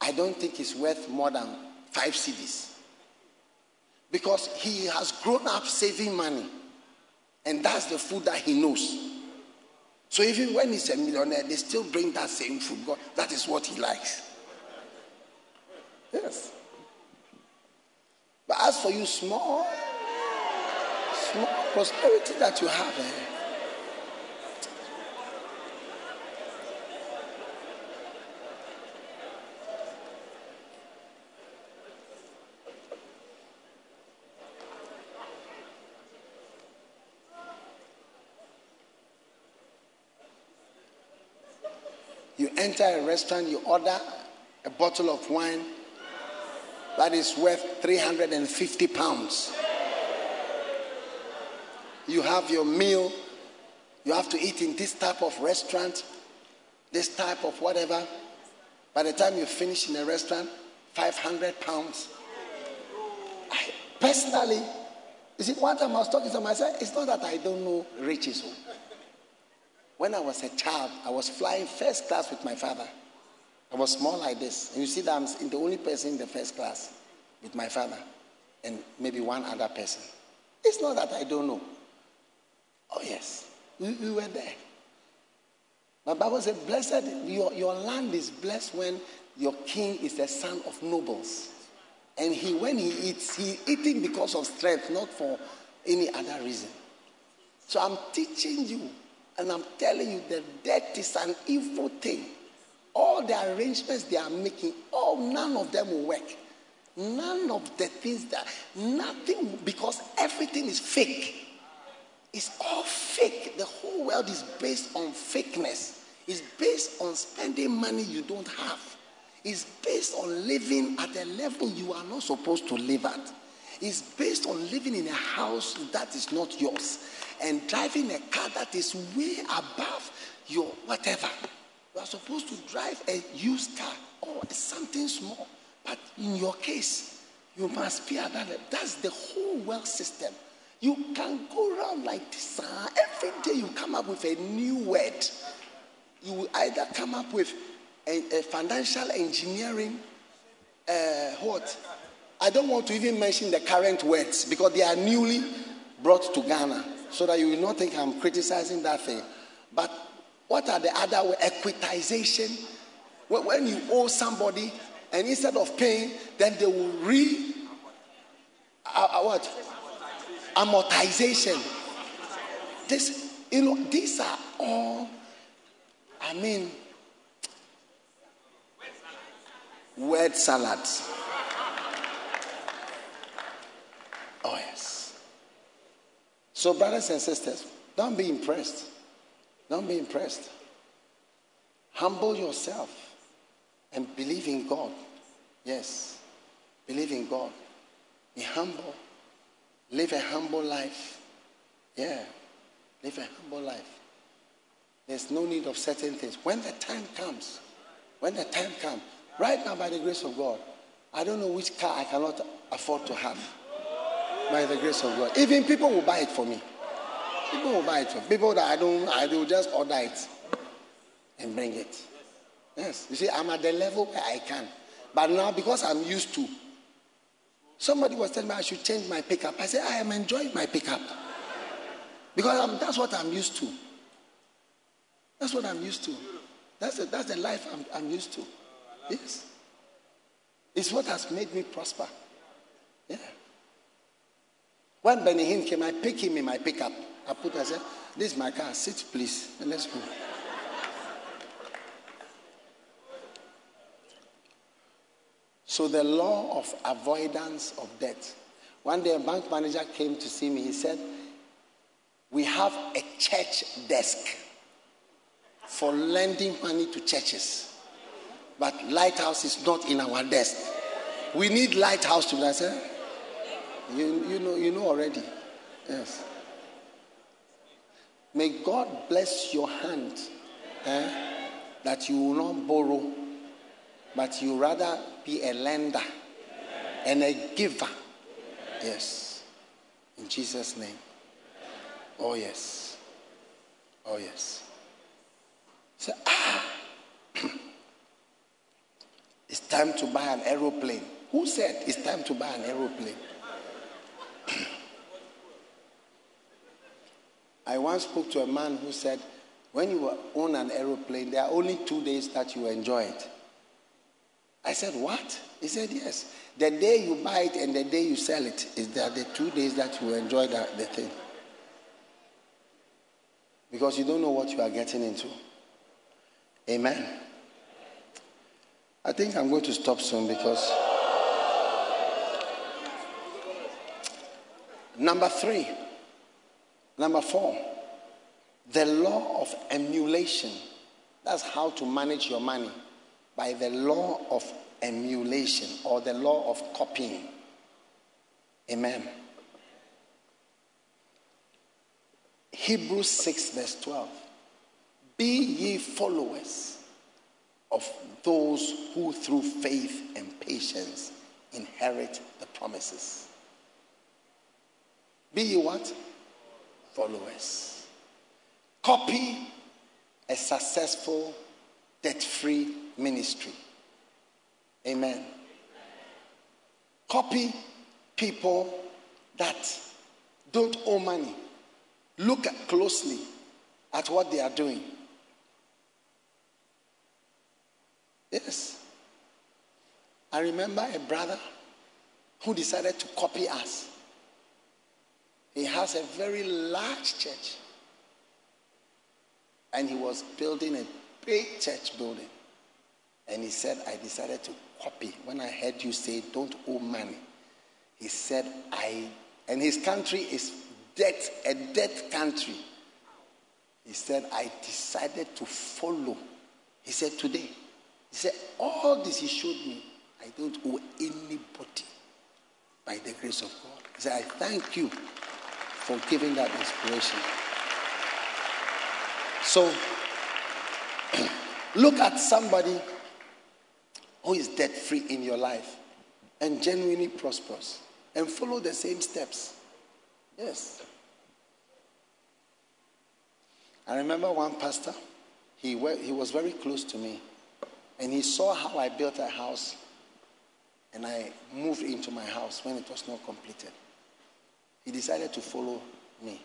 I don't think he's worth more than five cedis. Because he has grown up saving money. And that's the food that he knows. So even when he's a millionaire, they still bring that same food. God, that is what he likes. Yes. But as for you, small, small prosperity that you have, eh, You enter a restaurant, you order a bottle of wine that is worth 350 pounds. You have your meal, you have to eat in this type of restaurant, this type of whatever. By the time you finish in a restaurant, 500 pounds. I, personally, you see, one time I was talking to myself, it's not that I don't know riches. When I was a child, I was flying first class with my father. I was small like this. And you see that I'm the only person in the first class with my father and maybe one other person. It's not that I don't know. Oh, yes. We, we were there. My Bible said, Blessed, your, your land is blessed when your king is the son of nobles. And he, when he eats, he eating because of strength, not for any other reason. So I'm teaching you, and I'm telling you that death is an evil thing. All the arrangements they are making, all none of them will work. None of the things that nothing because everything is fake. It's all fake. The whole world is based on fakeness. It's based on spending money you don't have. It's based on living at a level you are not supposed to live at. It's based on living in a house that is not yours and driving a car that is way above your whatever. You are supposed to drive a used car or something small. But in your case, you must be level. That's the whole world system. You can go around like this. Uh, every day you come up with a new word. You will either come up with a, a financial engineering, uh, what? I don't want to even mention the current words because they are newly brought to Ghana so that you will not think I'm criticizing that thing. But what are the other words? Equitization. When you owe somebody and instead of paying, then they will re uh, uh, what amortization. This, you know, these are all. I mean, word salads. Oh, yes. So, brothers and sisters, don't be impressed. Don't be impressed. Humble yourself and believe in God. Yes. Believe in God. Be humble. Live a humble life. Yeah. Live a humble life. There's no need of certain things. When the time comes, when the time comes, right now, by the grace of God, I don't know which car I cannot afford to have. By the grace of God. Even people will buy it for me. People will buy it for me. People that I don't, I will just order it and bring it. Yes. You see, I'm at the level where I can. But now, because I'm used to, somebody was telling me I should change my pickup. I said, I am enjoying my pickup. Because I'm, that's what I'm used to. That's what I'm used to. That's the, that's the life I'm, I'm used to. Yes. It's what has made me prosper. Yeah. When Benny Hinn came, I picked him in my pickup. I put, I said, This is my car. Sit, please. And let's go. So the law of avoidance of debt. One day a bank manager came to see me. He said, We have a church desk for lending money to churches. But lighthouse is not in our desk. We need lighthouse to I said, you, you know you know already. Yes. May God bless your hand eh, that you will not borrow but you rather be a lender and a giver. Yes. In Jesus' name. Oh, yes. Oh, yes. So, ah, it's time to buy an aeroplane. Who said it's time to buy an aeroplane? I once spoke to a man who said, when you own an aeroplane, there are only two days that you enjoy it. I said, What? He said, Yes. The day you buy it and the day you sell it is that the two days that you enjoy the, the thing. Because you don't know what you are getting into. Amen. I think I'm going to stop soon because. Number three. Number four. The law of emulation That's how to manage your money by the law of emulation or the law of copying. Amen. Hebrews 6, verse 12. Be ye followers of those who through faith and patience inherit the promises. Be ye what? Followers. Copy a successful, debt free ministry. Amen. Copy people that don't owe money. Look closely at what they are doing. Yes. I remember a brother who decided to copy us. He has a very large church. And he was building a big church building. And he said, I decided to copy. When I heard you say, don't owe money, he said, I, and his country is debt, a debt country. He said, I decided to follow. He said, today. He said, all this he showed me, I don't owe anybody by the grace of God. He said, I thank you for giving that inspiration. So, look at somebody who is debt free in your life and genuinely prosperous and follow the same steps. Yes. I remember one pastor, he, he was very close to me, and he saw how I built a house, and I moved into my house when it was not completed. He decided to follow me.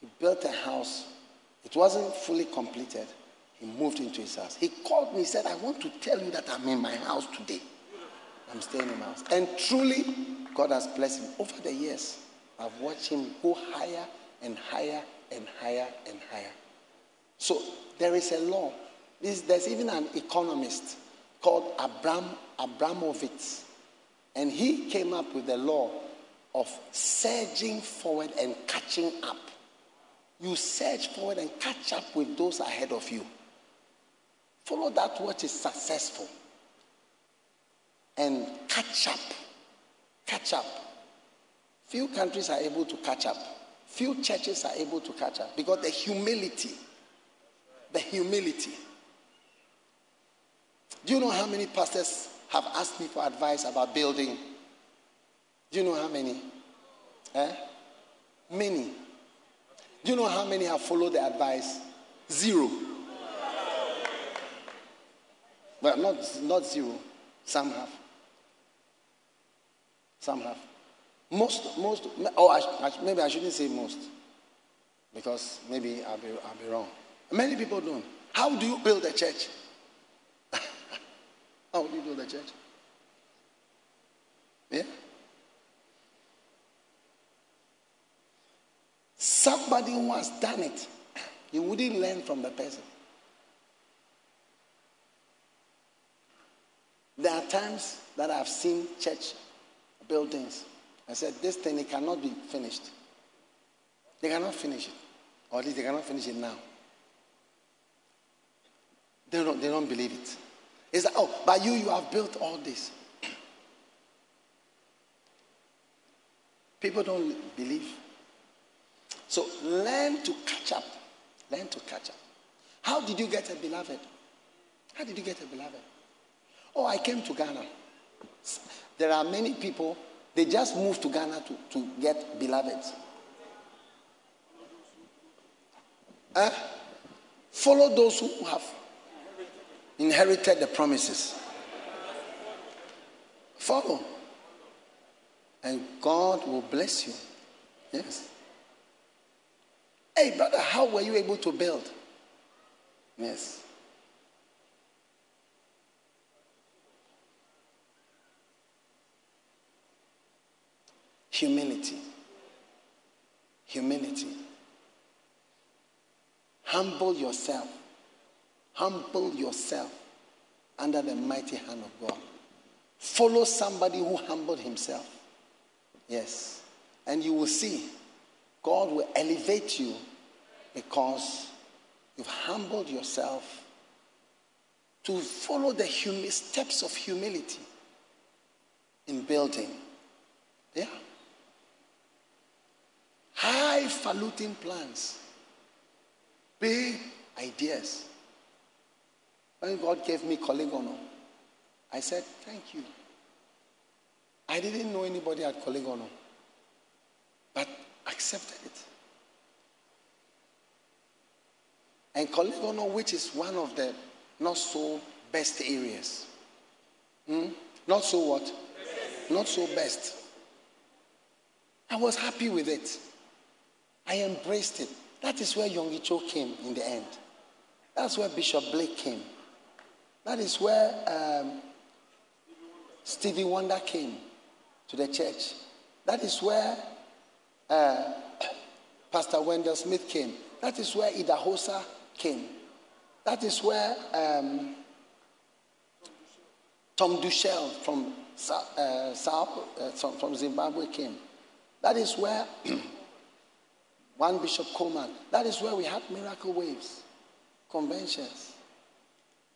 He built a house, it wasn't fully completed. He moved into his house. He called me, he said, I want to tell you that I'm in my house today. I'm staying in my house. And truly, God has blessed him. Over the years, I've watched him go higher and higher and higher and higher. So there is a law. This, there's even an economist called Abram Abramovitz, and he came up with a law of surging forward and catching up. You surge forward and catch up with those ahead of you. Follow that which is successful and catch up. Catch up. Few countries are able to catch up. Few churches are able to catch up because the humility, the humility. Do you know how many pastors have asked me for advice about building? Do you know how many? Eh? Many. Do you know how many have followed the advice? Zero. Well, not, not zero. Some have. Some have. Most, most, oh, I, maybe I shouldn't say most. Because maybe I'll be, I'll be wrong. Many people don't. How do you build a church? How do you build a church? Yeah? Somebody who has done it, you wouldn't learn from the person. There are times that I've seen church buildings. I said, this thing it cannot be finished. They cannot finish it. Or at least they cannot finish it now. They don't, they don't believe it. It's like, oh, but you, you have built all this. People don't believe. So learn to catch up. Learn to catch up. How did you get a beloved? How did you get a beloved? Oh, I came to Ghana. There are many people, they just moved to Ghana to, to get beloveds. Uh, follow those who have inherited the promises. Follow. And God will bless you. Yes. Hey, brother, how were you able to build? Yes. Humility. Humility. Humble yourself. Humble yourself under the mighty hand of God. Follow somebody who humbled himself. Yes. And you will see God will elevate you because You've humbled yourself to follow the humi- steps of humility in building. Yeah. Highfalutin plans, big ideas. When God gave me Korle Gonno, I said, Thank you. I didn't know anybody at Korle Gonno, but accepted it. And Korle Gonno, which is one of the not so best areas. Hmm? Not so what? Not so best. I was happy with it. I embraced it. That is where Yonggi Cho came in the end. That's where Bishop Blake came. That is where um, Stevie Wonder came to the church. That is where uh, Pastor Wendell Smith came. That is where Idahosa came. That is where um, Tom Deuschle from, uh, South, uh, from Zimbabwe came. That is where one Bishop Coleman, that is where we had miracle waves, conventions.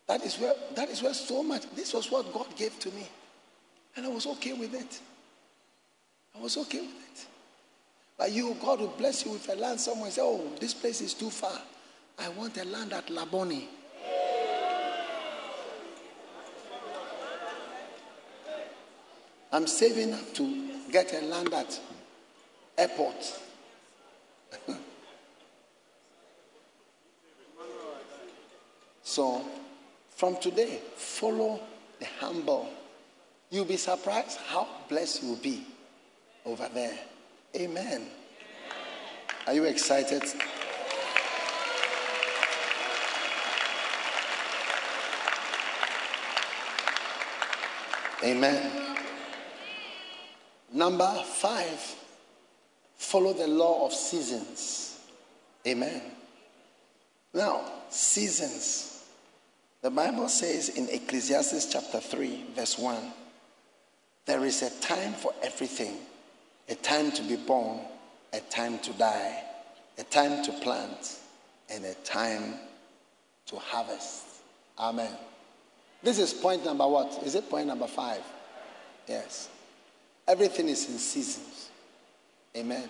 That is where that is where so much this was what God gave to me. And I was okay with it. I was okay with it. But you, God will bless you with a land somewhere and say, Oh, this place is too far. I want a land at Labone. I'm saving up to get a land at airport. so, from today, follow the humble. You'll be surprised how blessed you'll be over there. Amen. Are you excited? Amen. Number five, follow the law of seasons. Amen. Now, seasons. The Bible says in Ecclesiastes chapter 3, verse 1 there is a time for everything a time to be born, a time to die, a time to plant, and a time to harvest. Amen. This is point number what? Is it point number five? Yes. Everything is in seasons. Amen.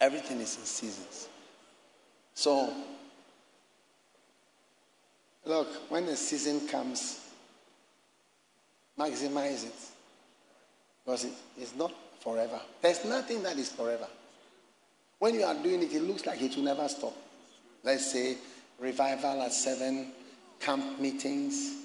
Everything is in seasons. So, look, when the season comes, maximize it. Because it, it's not forever. There's nothing that is forever. When you are doing it, it looks like it will never stop. Let's say revival at seven, camp meetings,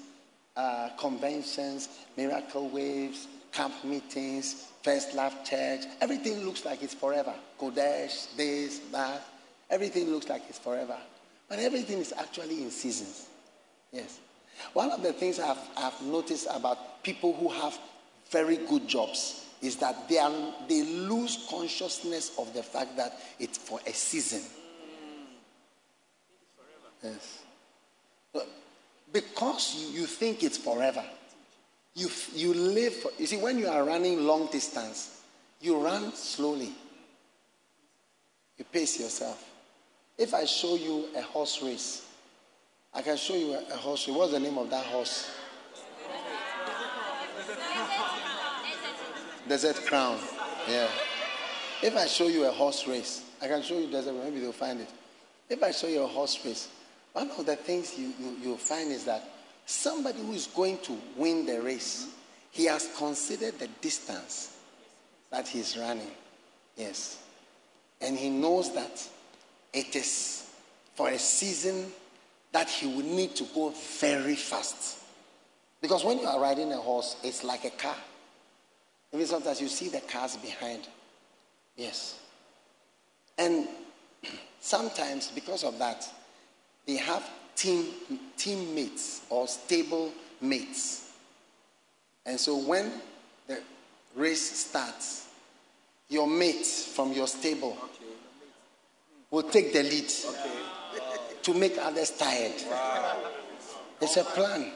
uh, conventions, miracle waves, camp meetings, First Love Church. Everything looks like it's forever. Kodesh, this, that. Everything looks like it's forever. But everything is actually in seasons. Yes. One of the things I've, I've noticed about people who have very good jobs is that they, are, they lose consciousness of the fact that it's for a season. Yes. Because you, you think it's forever, you, you live, for, you see, when you are running long distance, you run slowly. You pace yourself. If I show you a horse race, I can show you a, a horse race. What's the name of that horse? Desert Crown. Yeah. If I show you a horse race, I can show you Desert Maybe they'll find it. If I show you a horse race, one of the things you, you, you'll find is that somebody who is going to win the race, he has considered the distance that he's running. Yes. And he knows that it is for a season that he will need to go very fast. Because when you are riding a horse, it's like a car. Even sometimes you see the cars behind. Yes. And sometimes because of that, they have team teammates or stable mates. And so when the race starts, your mate from your stable will take the lead to make others tired. It's a plan.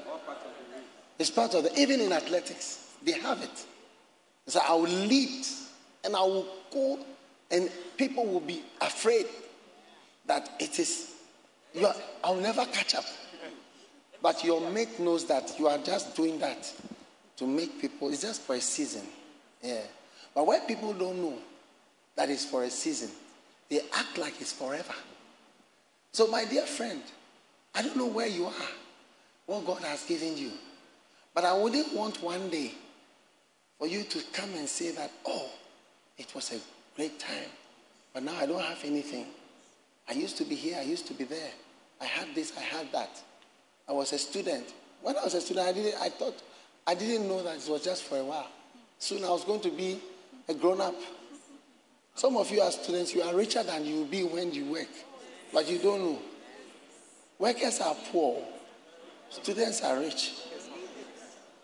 It's part of the even in athletics, they have it. So I will lead and I will go And people will be afraid that it is, are, I'll never catch up. But your mate knows that you are just doing that to make people, it's just for a season. Yeah. But when people don't know that it's for a season, they act like it's forever. So, my dear friend, I don't know where you are, what God has given you. But I wouldn't want one day for you to come and say that, oh, it was a great time, but now I don't have anything. I used to be here, I used to be there. I had this, I had that. I was a student. When I was a student, I didn't I thought I didn't know that it was just for a while. Soon I was going to be a grown up. Some of you are students, you are richer than you will be when you work. But you don't know. Workers are poor. Students are rich.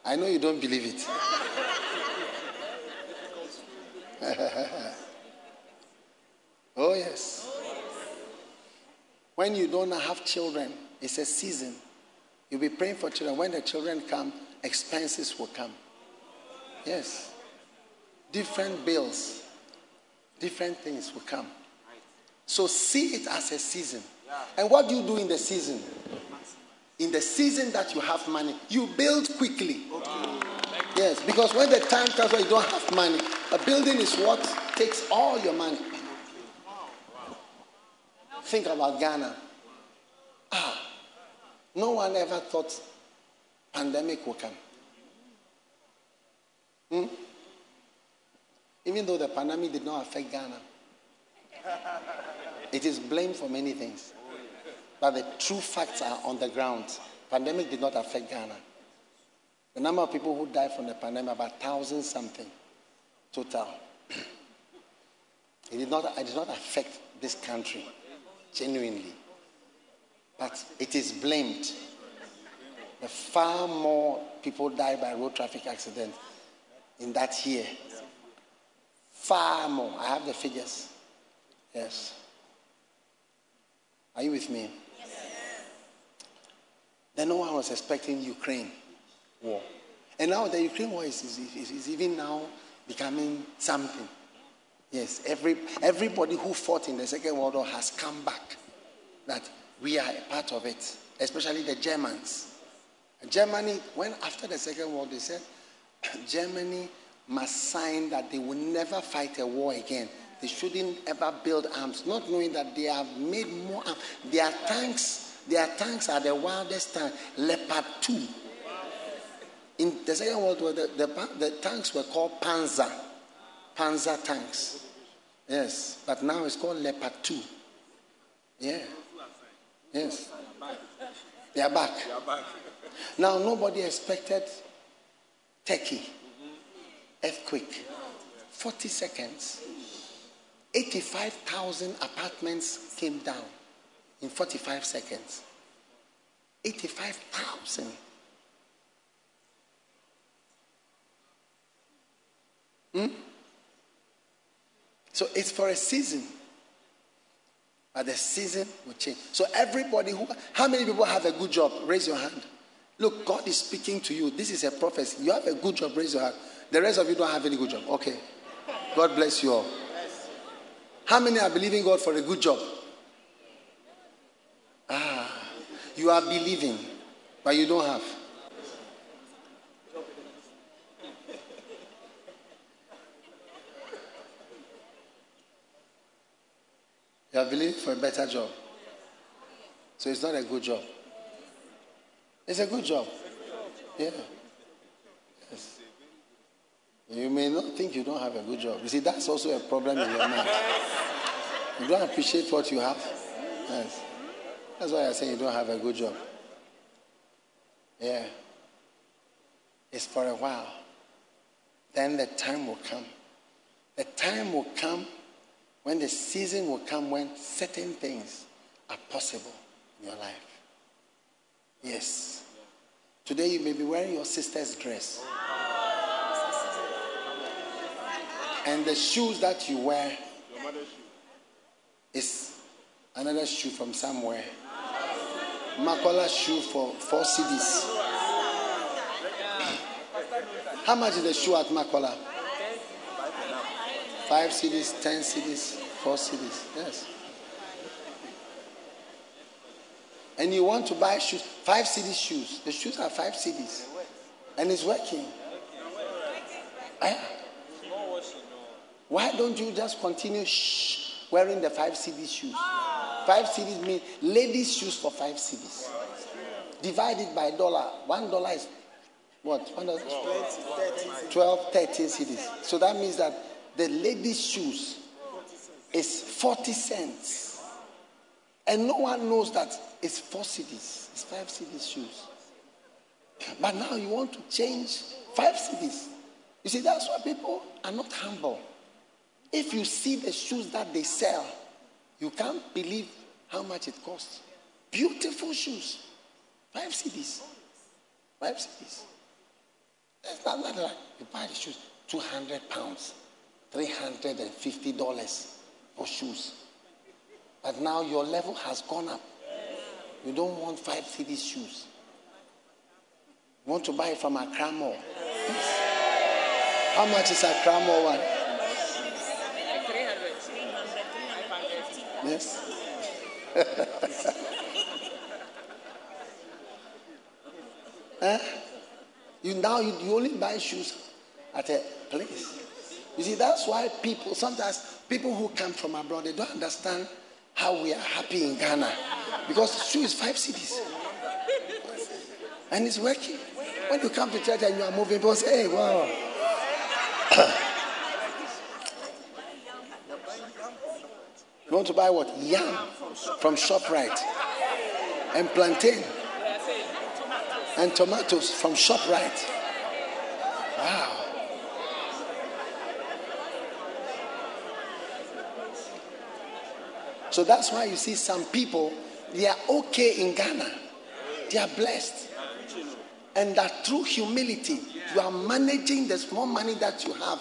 I know you don't believe it. oh, yes. When you don't have children, it's a season. You'll be praying for children. When the children come, expenses will come. Yes. Different bills, different things will come. So see it as a season. And what do you do in the season? In the season that you have money, you build quickly. Yes, because when the time comes you don't have money, a building is what takes all your money. Think about Ghana. Ah, no one ever thought pandemic will come. Hmm? Even though the pandemic did not affect Ghana, it is blamed for many things. But the true facts are on the ground. Pandemic did not affect Ghana. The number of people who died from the pandemic, about thousand something total. it did not, it did not affect this country genuinely. But it is blamed. The far more people die by road traffic accident in that year. Far more. I have the figures. Yes. Are you with me? Yes. Then no one was expecting Ukraine war. And now the Ukraine war is, is, is, is even now becoming something. Yes, every, everybody who fought in the Second World War has come back. That we are a part of it, especially the Germans. Germany, when after the Second World, they said Germany must sign that they will never fight a war again. They shouldn't ever build arms, not knowing that they have made more arms. Their tanks, their tanks are the wildest tanks. Leopard 2. In the Second World War, the, the, the tanks were called Panzer. Panzer tanks. Yes, but now it's called Leopard 2. Yeah. Yes. They are back. They are back. Now, nobody expected Turkey earthquake. 40 seconds. 85,000 apartments came down in 45 seconds. 85,000. Hmm? So it's for a season. But the season will change. So everybody who how many people have a good job? Raise your hand. Look, God is speaking to you. This is a prophecy. You have a good job, raise your hand. The rest of you don't have any good job. Okay. God bless you all. How many are believing God for a good job? Ah, you are believing, but you don't have. You are believing for a better job. So it's not a good job. It's a good job. Yeah. Yes. You may not think you don't have a good job. You see, that's also a problem in your mind. You don't appreciate what you have. Yes. That's why I say you don't have a good job. Yeah. It's for a while. Then the time will come. The time will come when the season will come when certain things are possible in your life. Yes. Today you may be wearing your sister's dress. And the shoes that you wear is another shoe from somewhere. Makola shoe for four cedis. How much is the shoe at Makola? Five cedis, ten cedis. Four cedis, yes. And you want to buy shoes, five cedis shoes. The shoes are five cedis. And it's working. Eh? Why don't you just continue shh, wearing the five cedis shoes? Five cedis means ladies' shoes for five cedis. Divided by dollar. One dollar is what? One dollar? 12, 13 cedis. So that means that the lady's shoes is 40 cents. And no one knows that it's four cedis, It's five cedis shoes. But now you want to change five cedis. You see, that's why people are not humble. If you see the shoes that they sell, you can't believe how much it costs. Beautiful shoes. Five cedis. Five cedis. It's not, not like you buy the shoes, 200 pounds, $350 for shoes. But now your level has gone up. You don't want five cedi shoes. You want to buy it from Accra Mall. Yes. How much is Accra Mall one? Yes. huh? You now you, you only buy shoes at a place. You see, that's why people sometimes people who come from abroad they don't understand how we are happy in Ghana. Because shoe is five cedis. And it's working. When you come to church and you are moving, people say, hey, wow. you want to buy what? Yam from ShopRite. And plantain. And tomatoes from ShopRite. Wow. So that's why you see some people, they are okay in Ghana. They are blessed. And that through humility, you are managing the small money that you have.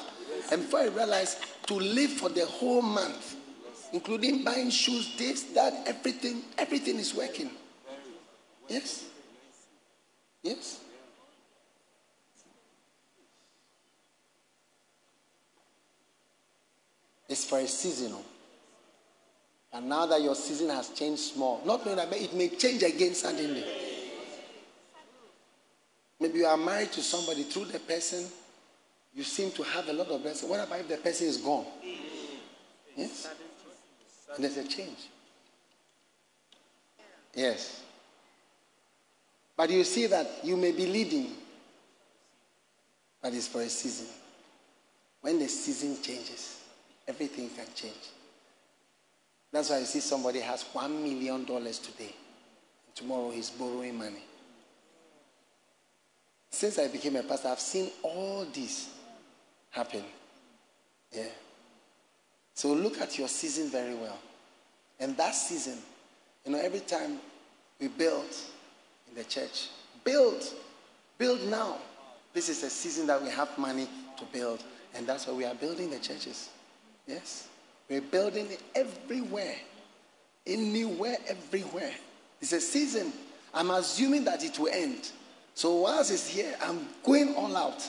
And before you realize, to live for the whole month, including buying shoes, this, that, everything, everything is working. Yes? Yes? It's for a seasonal. Oh. And now that your season has changed small, not knowing that it may change again suddenly. Maybe you are married to somebody through the person, you seem to have a lot of blessings. What about if the person is gone? Yes? And there's a change. Yes. But you see that you may be leading, but it's for a season. When the season changes, everything can change. That's why you see somebody has one million dollars today. Tomorrow he's borrowing money. Since I became a pastor, I've seen all this happen. Yeah. So look at your season very well. And that season, you know, every time we build in the church, build, build now. This is a season that we have money to build. And that's why we are building the churches. Yes. We're building everywhere. Anywhere, everywhere. It's a season. I'm assuming that it will end. So once it's here, I'm going all out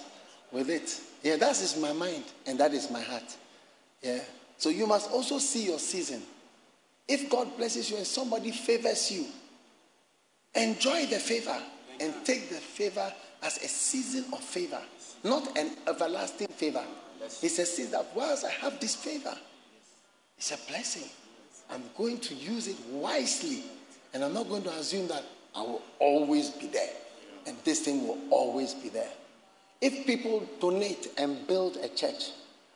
with it. Yeah, that is my mind and that is my heart. Yeah. So you must also see your season. If God blesses you and somebody favors you, enjoy the favor and take the favor as a season of favor, not an everlasting favor. It's a season that whilst I have this favor, it's a blessing. I'm going to use it wisely. And I'm not going to assume that I will always be there. And this thing will always be there. If people donate and build a church,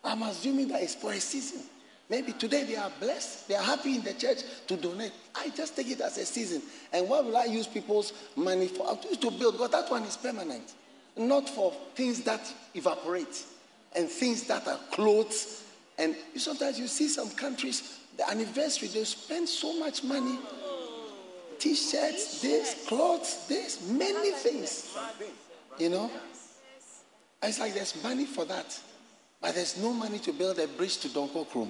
I'm assuming that it's for a season. Maybe today they are blessed, they are happy in the church to donate. I just take it as a season. And why will I use people's money for? I use to build, because that one is permanent. Not for things that evaporate and things that are clothes and sometimes you see some countries, the anniversary, they spend so much money. T shirts, this, clothes, this, many things. You know? It's like there's money for that. But there's no money to build a bridge to Donko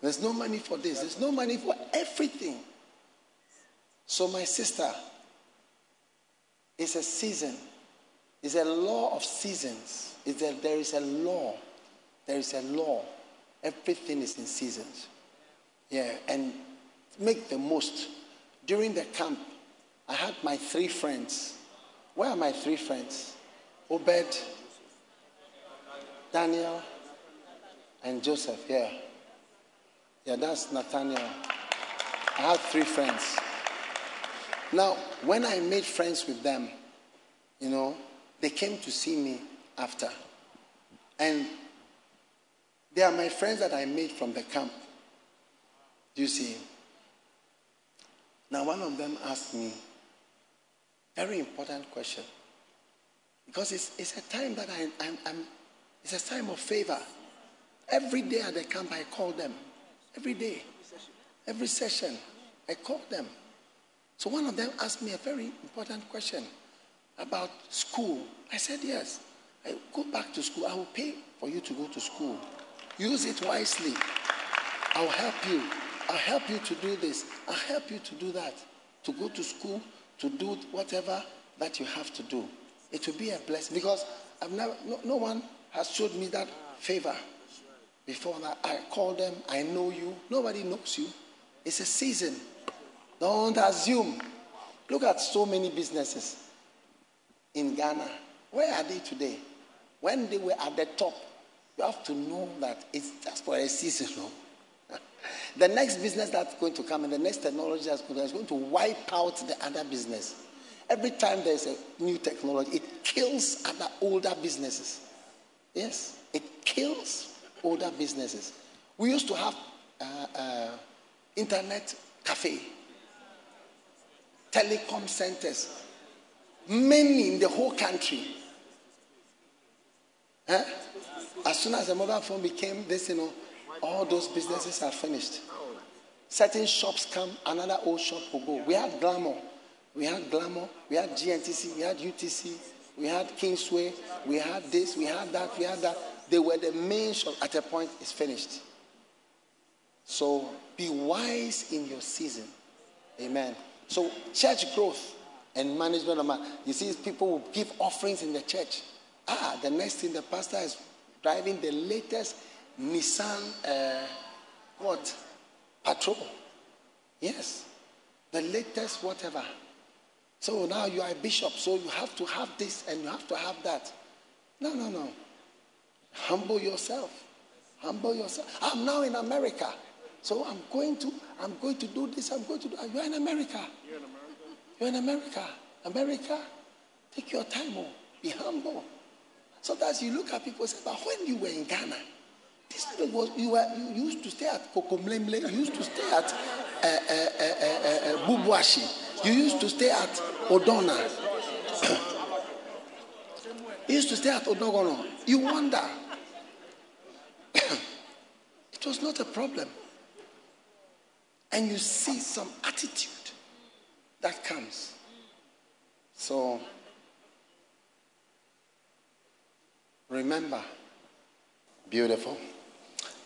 There's no money for this. There's no money for everything. So, my sister, it's a season. It's a law of seasons. It's a, there is a law. There is a law Everything is in seasons. Yeah, and make the most. During the camp, I had my three friends. Where are my three friends? Obed, Daniel, and Joseph. Yeah. Yeah, that's Nathaniel. I had three friends. Now, when I made friends with them, you know, they came to see me after. And they are my friends that I made from the camp. Do you see? Now, one of them asked me, a very important question. Because it's, it's a time that I, I'm, I'm, it's a time of favor. Every day at the camp, I call them. Every day. Every session, I call them. So one of them asked me a very important question about school. I said, Yes. I go back to school. I will pay for you to go to school. Use it wisely. I'll help you. I'll help you to do this. I'll help you to do that. To go to school, to do whatever that you have to do. It will be a blessing because I've never, no, no one has showed me that favor before that. I call them, I know you. Nobody knows you. It's a season. Don't assume. Look at so many businesses in Ghana. Where are they today? When they were at the top, you have to know that it's just for a season. No? the next business that's going to come and the next technology that's going to, is going to wipe out the other business. Every time there's a new technology, it kills other older businesses. Yes, it kills older businesses. We used to have uh, uh, internet cafe, telecom centers, many in the whole country. Huh? As soon as the mobile phone became this, you know, all those businesses are finished. Certain shops come, another old shop will go. We had Glamour. We had Glamour. We had GNTC. We had UTC. We had Kingsway. We had this. We had that. We had that. They were the main shop. At a point, it's finished. So be wise in your season. Amen. So church growth and management of man. You see, people will give offerings in the church. Ah, the next thing the pastor is driving the latest Nissan, uh, what? Patrol. Yes. The latest whatever. So now you are a bishop, so you have to have this and you have to have that. No, no, no. Humble yourself. Humble yourself. I'm now in America. So I'm going to, I'm going to do this, I'm going to do You're in America. You're in America. You're in America. America, take your time, oh, be humble. Sometimes you look at people and say, but when you were in Ghana, this was you were you used to stay at Kokomlemle, you used to stay at uh, uh, uh, uh, Bubuashi, you used to stay at Odona. you used to stay at Odogono. You wonder. it was not a problem. And you see some attitude that comes. So remember, beautiful.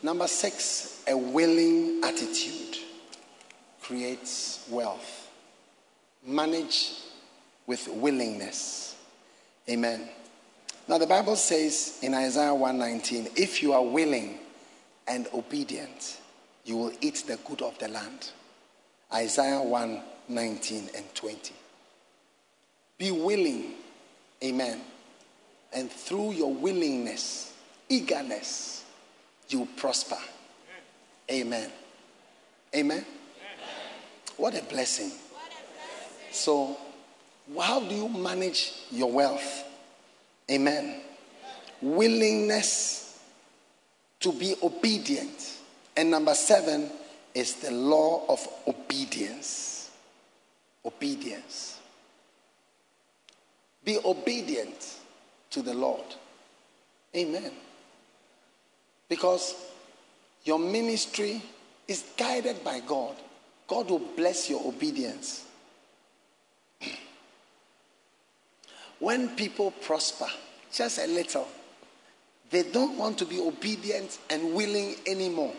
Number six, a willing attitude creates wealth. Manage with willingness. Amen. Now the Bible says in Isaiah 119, if you are willing and obedient, you will eat the good of the land. Isaiah 1 19 and 20. Be willing, amen. And through your willingness, eagerness, you prosper. Amen. Amen. What a blessing. So, how do you manage your wealth? Amen. Willingness to be obedient. And number seven is the law of obedience. Obedience. Be obedient to the Lord. Amen. Because your ministry is guided by God. God will bless your obedience. When people prosper, just a little, they don't want to be obedient and willing anymore.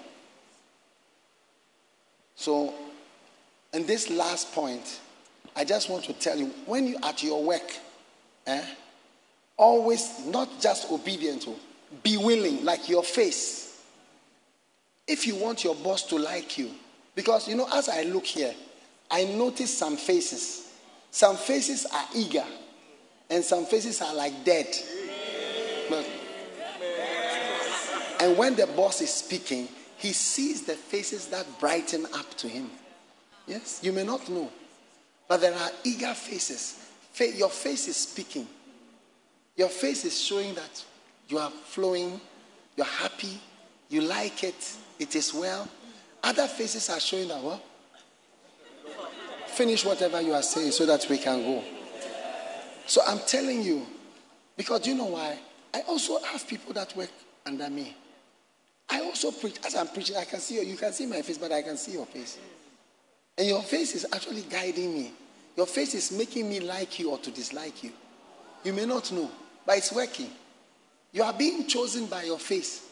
So, in this last point, I just want to tell you when you are at your work, eh, always not just obedient, oh, be willing, like your face. If you want your boss to like you, Because, you know, as I look here, I notice some faces. Some faces are eager, and some faces are like dead. But, and when the boss is speaking, he sees the faces that brighten up to him. Yes, you may not know, but there are eager faces. Your face is speaking. Your face is showing that you are flowing, you're happy, you like it, it is well. Other faces are showing that, well, finish whatever you are saying so that we can go. So I'm telling you, because you know why? I also have people that work under me. I also preach. As I'm preaching, I can see you. You can see my face, but I can see your face. And your face is actually guiding me. Your face is making me like you or to dislike you. You may not know, but it's working. You are being chosen by your face.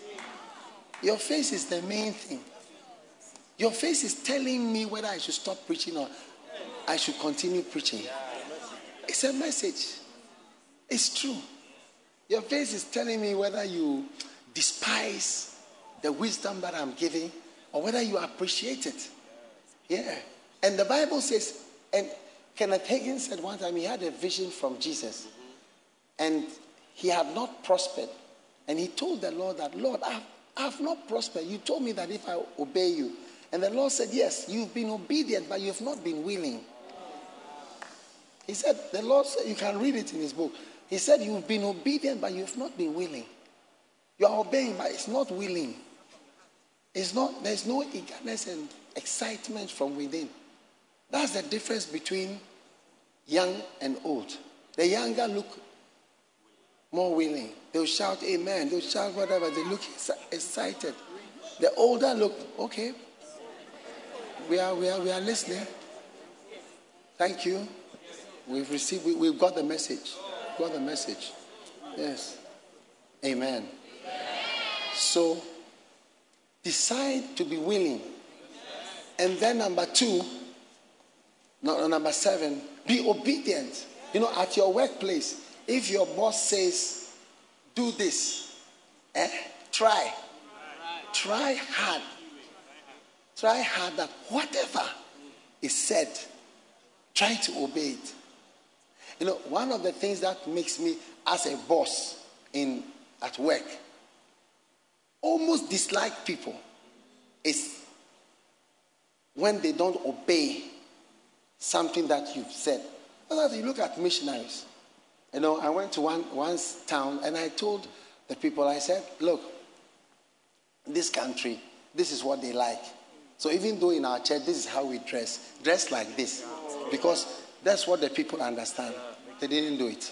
Your face is the main thing. Your face is telling me whether I should stop preaching or I should continue preaching. It's a message. It's true. Your face is telling me whether you despise the wisdom that I'm giving or whether you appreciate it. Yeah. And the Bible says, and Kenneth Hagin said one time he had a vision from Jesus and he had not prospered. And he told the Lord that, Lord, I have, I have not prospered. You told me that if I obey you. And the Lord said, Yes, you've been obedient, but you have not been willing. He said, The Lord said, you can read it in his book. He said, You've been obedient, but you have not been willing. You are obeying, but it's not willing. It's not, there's no eagerness and excitement from within. That's the difference between young and old. The younger look more willing. They'll shout amen. They'll shout whatever. They look excited. The older look, okay. We are, we are, we are listening. Thank you. We've received, we, have got the message. Got the message. Yes. Amen. So decide to be willing. And then number two, no, number seven, be obedient. You know, at your workplace, if your boss says, do this, eh, try. Try hard. Try hard that whatever is said, try to obey it. You know, one of the things that makes me, as a boss in at work, almost dislike people is when they don't obey something that you've said. You look at missionaries. You know, I went to one, one town and I told the people, I said, look, this country, this is what they like. So even though in our church, this is how we dress, dress like this. Because that's what the people understand. They didn't do it.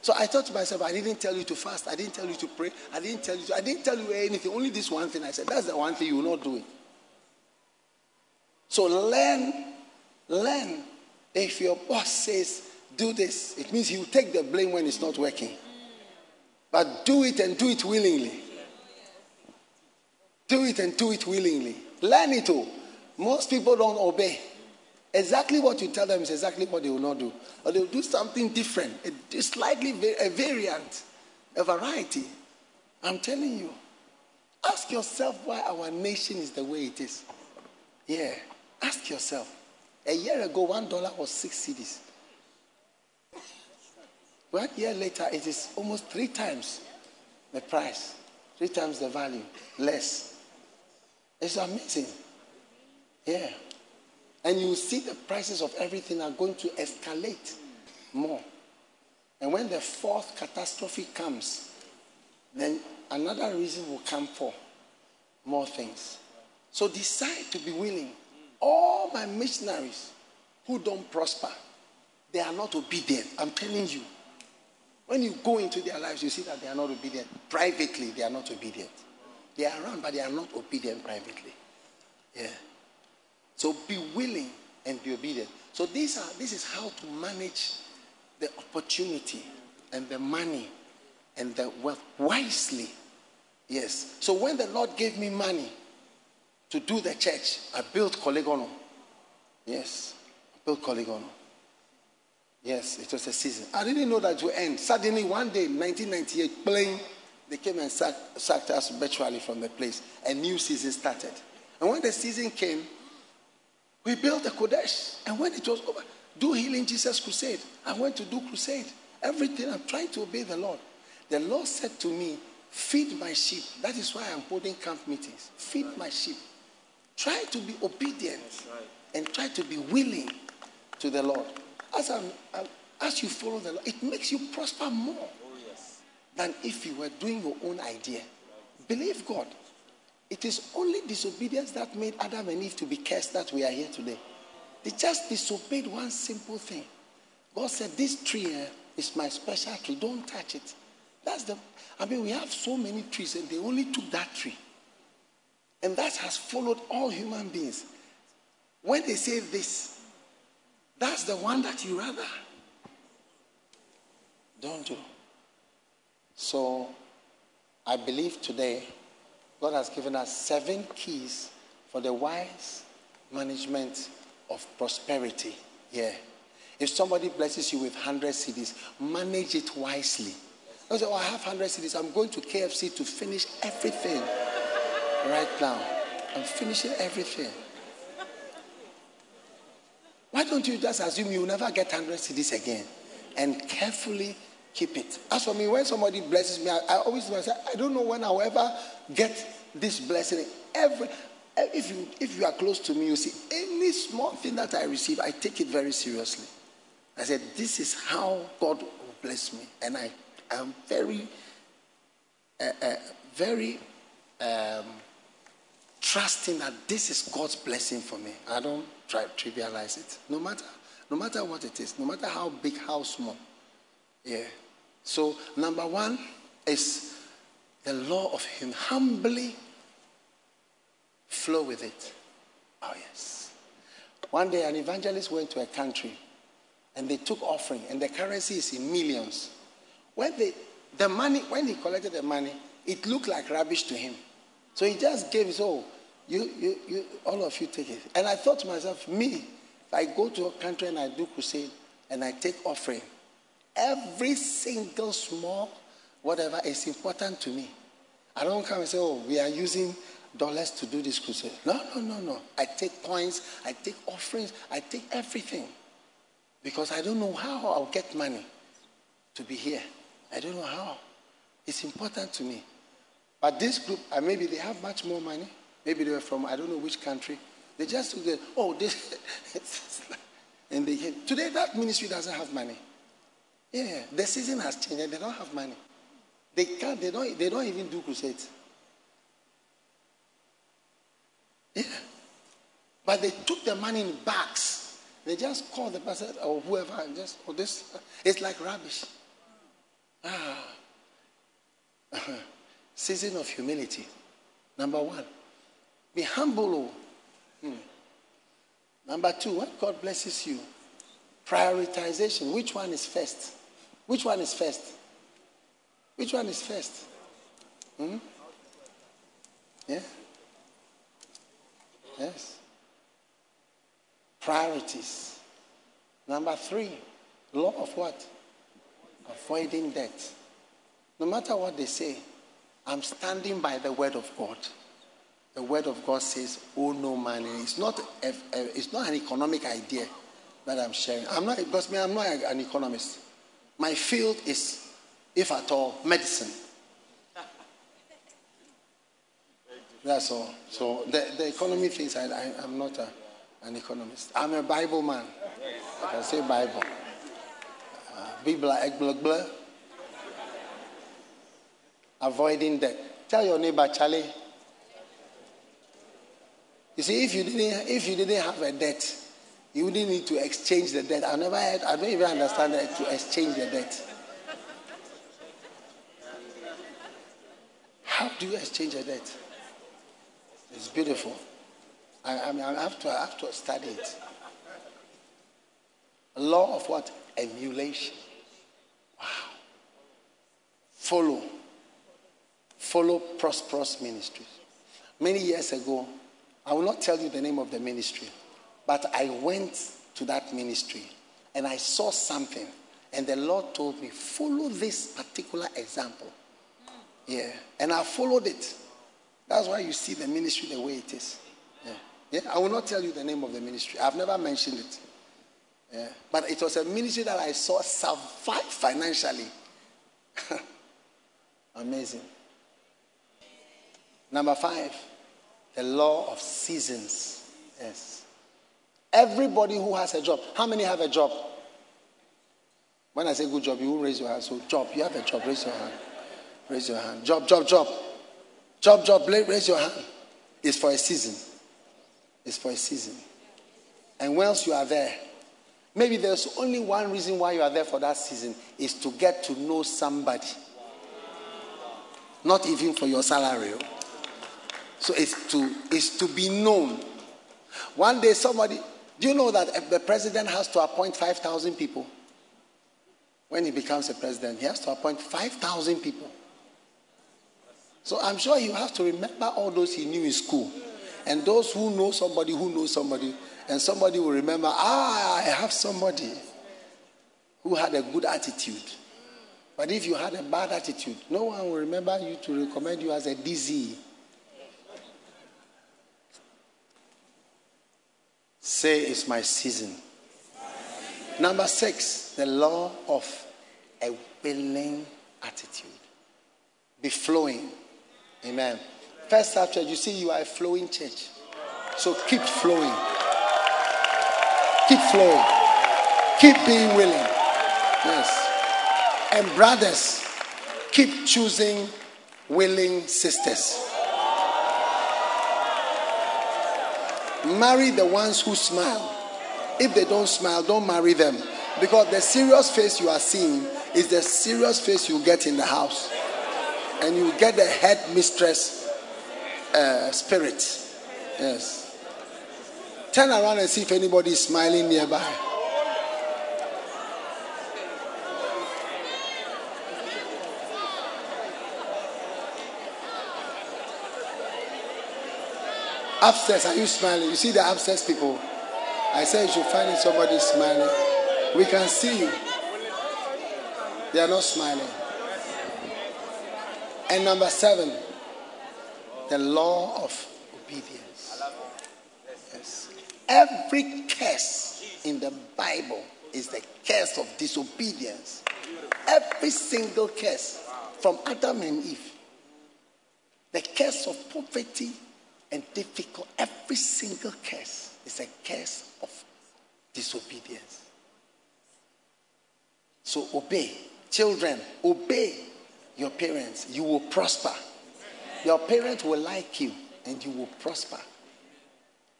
So I thought to myself, I didn't tell you to fast. I didn't tell you to pray. I didn't tell you to, I didn't tell you anything. Only this one thing. I said, that's the one thing you will not do it. So learn, learn. If your boss says, do this. It means you take the blame when it's not working. But do it and do it willingly. Do it and do it willingly. Learn it all. Most people don't obey. Exactly what you tell them is exactly what they will not do. Or they'll do something different, a slightly a variant, a variety. I'm telling you. Ask yourself why our nation is the way it is. Yeah. Ask yourself. A year ago, one dollar was six cedis. One year later, it is almost three times the price, three times the value, less. It's amazing. Yeah. And you see the prices of everything are going to escalate more. And when the fourth catastrophe comes, then another reason will come for more things. So decide to be willing. All my missionaries who don't prosper, they are not obedient. I'm telling you. When you go into their lives, you see that they are not obedient. Privately, they are not obedient. They are around, but they are not obedient privately. Yeah. So be willing and be obedient. So these are this is how to manage the opportunity and the money and the wealth wisely. Yes. So when the Lord gave me money to do the church, I built Korle Gonno. Yes. I built Korle Gonno. Yes, it was a season. I didn't know that it would end. Suddenly, one day, 1998, playing, they came and sacked, sacked us virtually from the place. A new season started. And when the season came, We built the Kodesh, and when it was over, do healing Jesus crusade. I went to do crusade. Everything I'm trying to obey the Lord. The Lord said to me, Feed my sheep. That is why I'm holding camp meetings. Feed my sheep. Try to be obedient and try to be willing to the Lord. As, I'm, I'm, as you follow the Lord, it makes you prosper more oh, than if you were doing your own idea. Believe God. It is only disobedience that made Adam and Eve to be cursed that we are here today. They just disobeyed one simple thing. God said, This tree here is my special tree. Don't touch it. That's the, I mean, we have so many trees and they only took that tree. And that has followed all human beings. When they say this, that's the one that you rather don't do. So I believe today God has given us seven keys for the wise management of prosperity. Yeah. If somebody blesses you with 100 cedis, manage it wisely. I say, oh, I have 100 cedis. I'm going to KFC to finish everything right now. I'm finishing everything. Why don't you just assume you'll never get 100 cedis again and carefully keep it? As for me, when somebody blesses me, I, I always say, I don't know when I'll ever get this blessing. Every if you if you are close to me, you see any small thing that I receive, I take it very seriously. I said, This is how God will bless me. And I am very, uh, uh, very um, trusting that this is God's blessing for me. I don't try to trivialize it. No matter, no matter what it is, no matter how big, how small. Yeah. So number one is the law of him. Humbly flow with it. Oh yes. One day an evangelist went to a country and they took offering and the currency is in millions. When they the money when he collected the money, it looked like rubbish to him. So he just gave oh, you, you, you, all of you take it. And I thought to myself, me, I go to a country and I do crusade and I take offering, every single small whatever is important to me. I don't come and say, oh, we are using dollars to do this crusade. No, no, no, no. I take coins, I take offerings, I take everything. Because I don't know how I'll get money to be here. I don't know how. It's important to me. But this group, uh, maybe they have much more money. Maybe they were from I don't know which country. They just took the, oh, this. and they. Today, that ministry doesn't have money. Yeah, the season has changed and they don't have money. They can't, they don't, they don't even do crusades. Yeah. But they took the money in bags. They just called the person or whoever and just, oh, this, it's like rubbish. Ah. Season of humility. Number one, be humble. Oh. Hmm. Number two, when God blesses you, prioritization. Which one is first? Which one is first? Which one is first? Hmm? Yeah? Yes. Priorities. Number three, law of what? Avoiding debt. No matter what they say, I'm standing by the word of God. The word of God says, "Oh no money." It's not. A, a, it's not an economic idea that I'm sharing. I'm not because me. I'm not an economist. My field is, if at all, medicine. That's all. So the, the economy things, I, I, am not a, an economist. I'm a Bible man. I can say Bible. Uh, Avoiding debt. Tell your neighbor, Charlie. You see, if you didn't, if you didn't have a debt, you wouldn't need to exchange the debt. I never had, I don't even understand that to exchange the debt. How do you exchange a debt? It's beautiful. I, I mean, I have to, I have to study it. Law of what? Emulation. Wow. Follow. Follow prosperous ministries. Many years ago, I will not tell you the name of the ministry, but I went to that ministry and I saw something, and the Lord told me, follow this particular example. Yeah. And I followed it. That's why you see the ministry the way it is. Yeah. Yeah, I will not tell you the name of the ministry. I've never mentioned it. Yeah, but it was a ministry that I saw survive financially. Amazing. Number five, the law of seasons. Yes. Everybody who has a job. How many have a job? When I say good job, you will raise your hand. So, job, you have a job, raise your hand. Raise your hand. Job, job, job. Job, job, raise your hand. It's for a season. It's for a season. And once you are there, maybe there's only one reason why you are there for that season is to get to know somebody. Not even for your salary. Oh. So it's to it's to be known. One day somebody do you know that the president has to appoint 5,000 people? When he becomes a president, he has to appoint 5,000 people. So I'm sure you have to remember all those he knew in school. And those who know somebody who knows somebody. And somebody will remember, ah, I have somebody who had a good attitude. But if you had a bad attitude, no one will remember you to recommend you as a DZ. Say, it's my season. Number six, the law of a willing attitude. Be flowing. Amen. First church, you see, you are a flowing church. So keep flowing. Keep flowing. Keep being willing. Yes. And brothers, keep choosing willing sisters. Marry the ones who smile. If they don't smile, don't marry them. Because the serious face you are seeing is the serious face you get in the house and you get the head mistress uh, spirit. Yes. Turn around and see if anybody is smiling nearby. Upstairs, are you smiling? You see the upstairs people? I said you should find somebody smiling. We can see you. They are not smiling. And number seven, the law of obedience. Yes. Every curse in the Bible is the curse of disobedience. Every single curse from Adam and Eve. The curse of poverty and difficult, every single curse is a curse of disobedience. So obey. Children, obey your parents, you will prosper. Your parents will like you and you will prosper.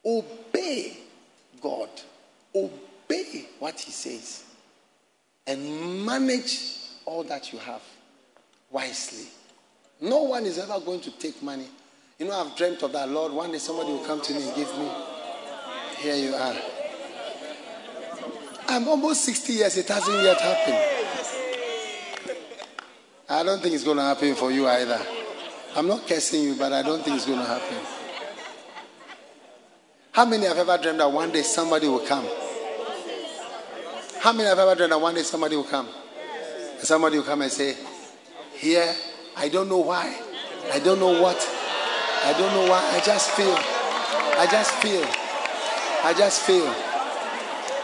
Obey God. Obey what He says. And manage all that you have wisely. No one is ever going to take money. You know, I've dreamt of that. Lord, one day somebody will come to me and give me. Here you are. I'm almost 60 years, it hasn't yet happened. I don't think it's going to happen for you either. I'm not cursing you, but I don't think it's going to happen. How many have ever dreamed that one day somebody will come? How many have ever dreamed that one day somebody will come? And somebody will come and say, Here, I don't know why. I don't know what. I don't know why. I just feel. I just feel. I just feel.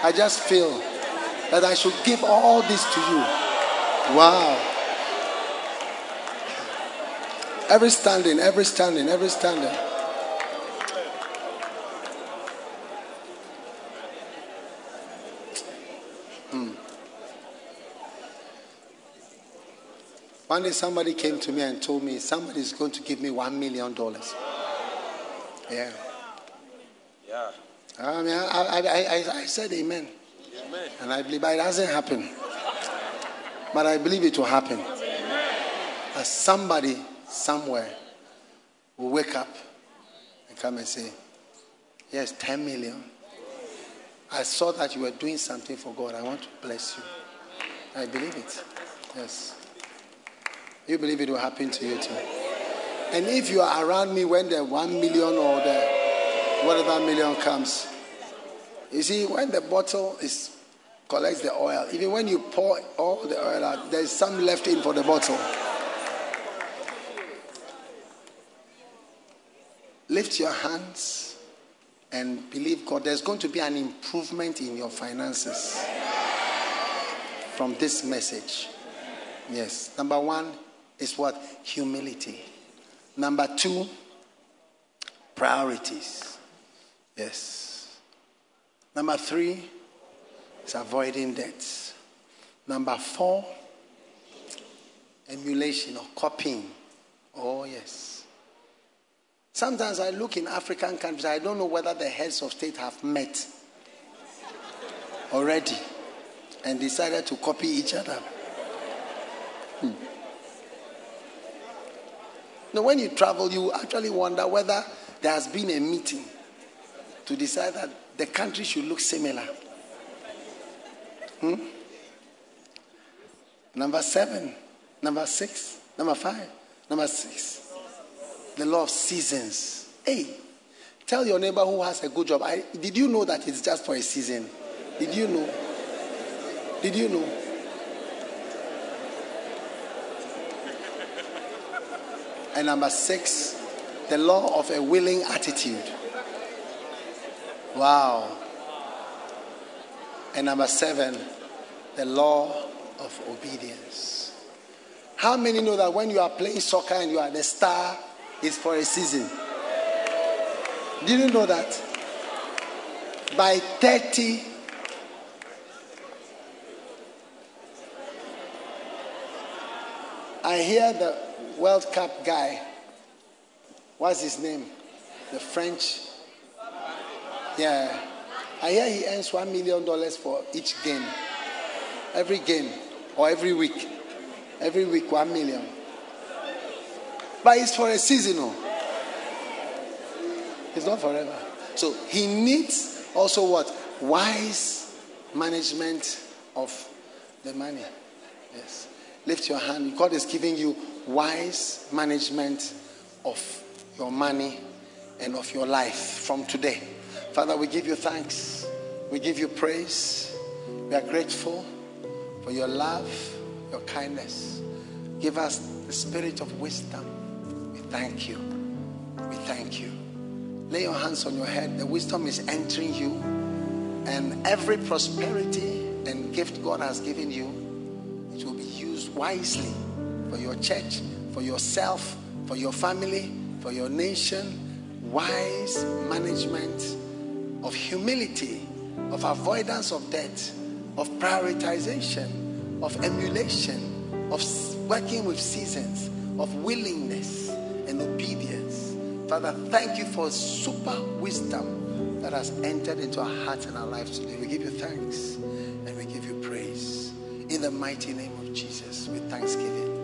I just feel that I should give all this to you. Wow. Every standing, every standing, every standing. One day somebody came to me and told me somebody is going to give me one million dollars. Yeah. Yeah. I mean, I, I, I, I said amen. amen. And I believe, but it hasn't happened. But I believe it will happen. As somebody somewhere will wake up and come and say, Yes, 10 million. I saw that you were doing something for God. I want to bless you. I believe it. Yes. You believe it will happen to you too. And if you are around me when the one million or the whatever million comes, you see, when the bottle is collects the oil, even when you pour all the oil out, there's some left in for the bottle. Lift your hands and believe God, there's going to be an improvement in your finances from this message. Yes. Number one is what? Humility. Number two, priorities. Yes. Number three is avoiding debts. Number four, emulation or copying. Oh, yes. Sometimes I look in African countries, I don't know whether the heads of state have met already and decided to copy each other. Hmm. Now, when you travel, you actually wonder whether there has been a meeting to decide that the country should look similar. Hmm? Number seven, number six, number five, number six. The law of seasons. Hey, tell your neighbor who has a good job. I, did you know that it's just for a season? Did you know? Did you know? And number six, the law of a willing attitude. Wow. And number seven, the law of obedience. How many know that when you are playing soccer and you are the star, it's for a season? Did you know that? By 30, I hear the World Cup guy. What's his name? The French. Yeah. I hear he earns $1 million for each game. Every game or every week. Every week, 1 million. But it's for a seasonal. Oh. It's not forever. So he needs also what? Wise management of the money. Yes. Lift your hand. God is giving you wise management of your money and of your life from today. Father, we give you thanks. We give you praise. We are grateful for your love, your kindness. Give us the spirit of wisdom. We thank you. We thank you. Lay your hands on your head. The wisdom is entering you. And every prosperity and gift God has given you, it will be used wisely for your church, for yourself, for your family, for your nation. Wise management of humility, of avoidance of debt, of prioritization, of emulation, of working with seasons, of willingness and obedience. Father, thank you for super wisdom that has entered into our hearts and our lives today. We give you thanks and we give you praise. In the mighty name of Jesus, with thanksgiving.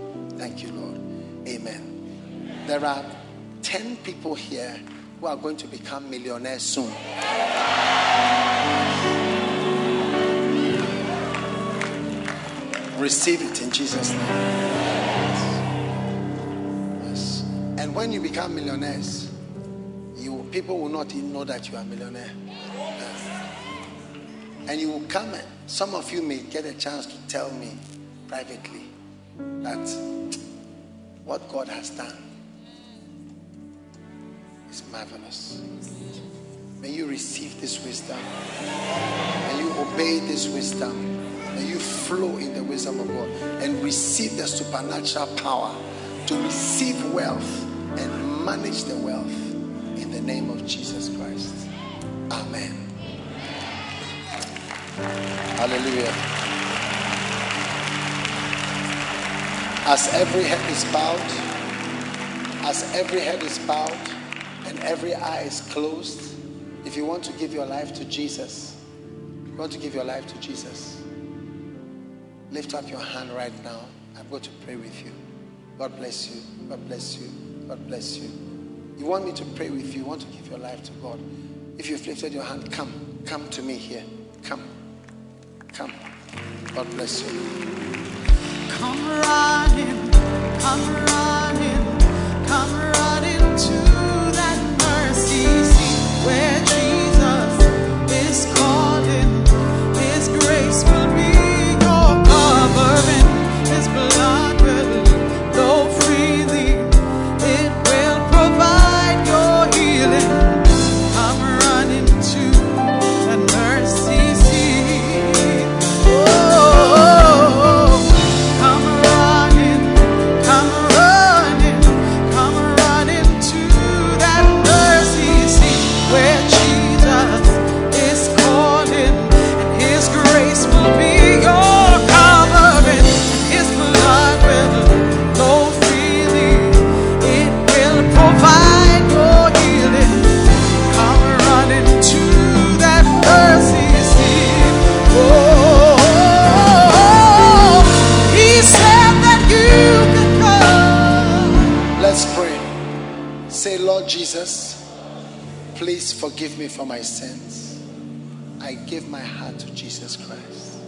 Thank you, Lord. Amen. There are 10 people here who are going to become millionaires soon. Receive it in Jesus' name. Yes. And when you become millionaires, you people will not even know that you are a millionaire. And you will come and some of you may get a chance to tell me privately that what God has done is marvelous. May you receive this wisdom. May you obey this wisdom. May you flow in the wisdom of God and receive the supernatural power to receive wealth and manage the wealth in the name of Jesus Christ. Amen. Hallelujah. As every head is bowed, as every head is bowed and every eye is closed, if you want to give your life to Jesus, you want to give your life to Jesus, lift up your hand right now. I'm going to pray with you. God bless you. God bless you. God bless you. You want me to pray with you? You want to give your life to God? If you've lifted your hand, come. Come to me here. Come. Come. God bless you. Come running, come running, forgive me for my sins. I give my heart to Jesus Christ.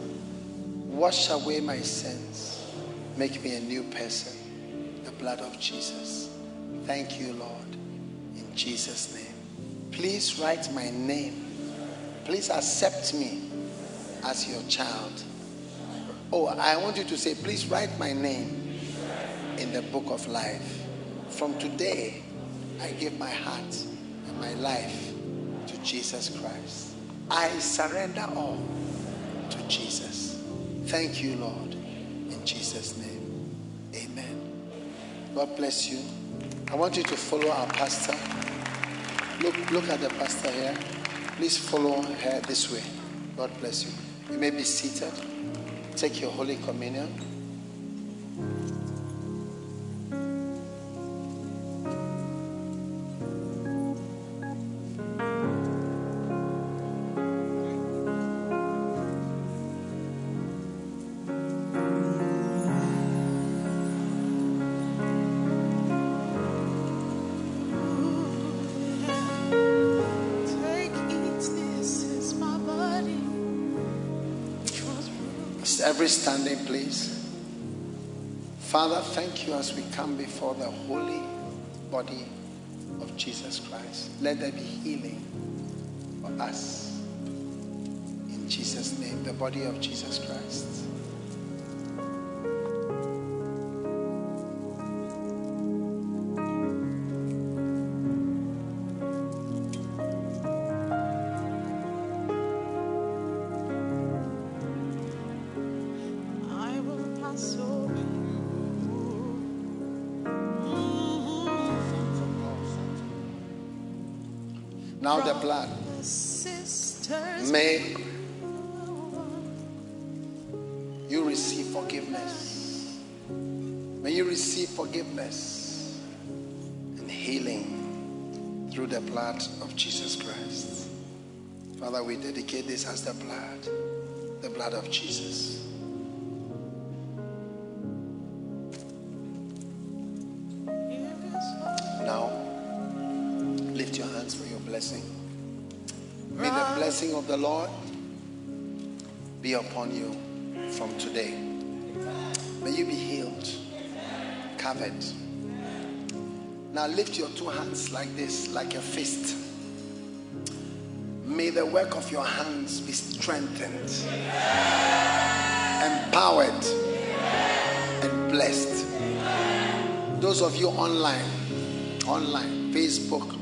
Wash away my sins. Make me a new person. The blood of Jesus. Thank you, Lord. In Jesus' name. Please write my name. Please accept me as your child. Oh, I want you to say, please write my name in the book of life. From today, I give my heart and my life Jesus Christ. I surrender all to Jesus. Thank you, Lord. In Jesus' name. Amen. God bless you. I want you to follow our pastor. Look, look at the pastor here. Please follow her this way. God bless you. You may be seated. Take your Holy Communion. Every standing, please? Father, thank you as we come before the holy body of Jesus Christ. Let there be healing for us. In Jesus' name, the body of Jesus Christ. Blood. May you receive forgiveness. May you receive forgiveness and healing through the blood of Jesus Christ. Father, we dedicate this as the blood, the blood of Jesus. The Lord be upon you from today. May you be healed, covered. Now lift your two hands like this, like a fist. May the work of your hands be strengthened, empowered, and blessed. Those of you online, online, Facebook,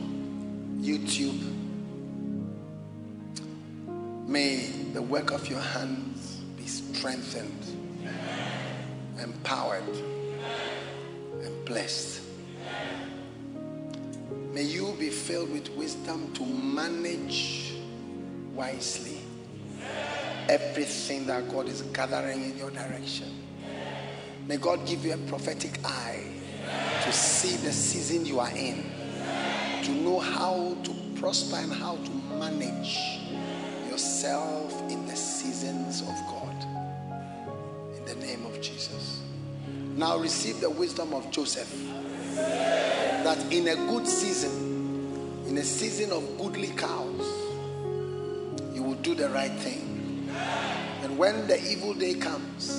work of your hands be strengthened, empowered, and blessed. May you be filled with wisdom to manage wisely everything that God is gathering in your direction. May God give you a prophetic eye to see the season you are in, to know how to prosper and how to manage yourself in the seasons of God. In the name of Jesus. Now receive the wisdom of Joseph that in a good season, in a season of goodly cows, you will do the right thing. And when the evil day comes,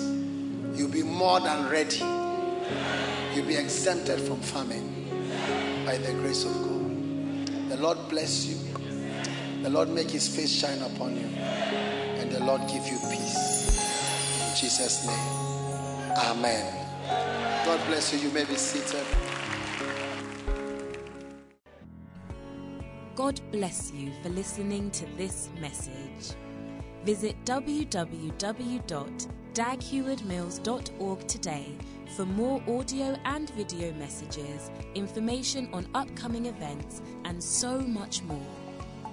you'll be more than ready. You'll be exempted from famine by the grace of God. The Lord bless you. The Lord make his face shine upon you. And the Lord give you peace. In Jesus' name. Amen. God bless you. You may be seated. God bless you for listening to this message. Visit www.daghewardmills.org today for more audio and video messages, information on upcoming events, and so much more.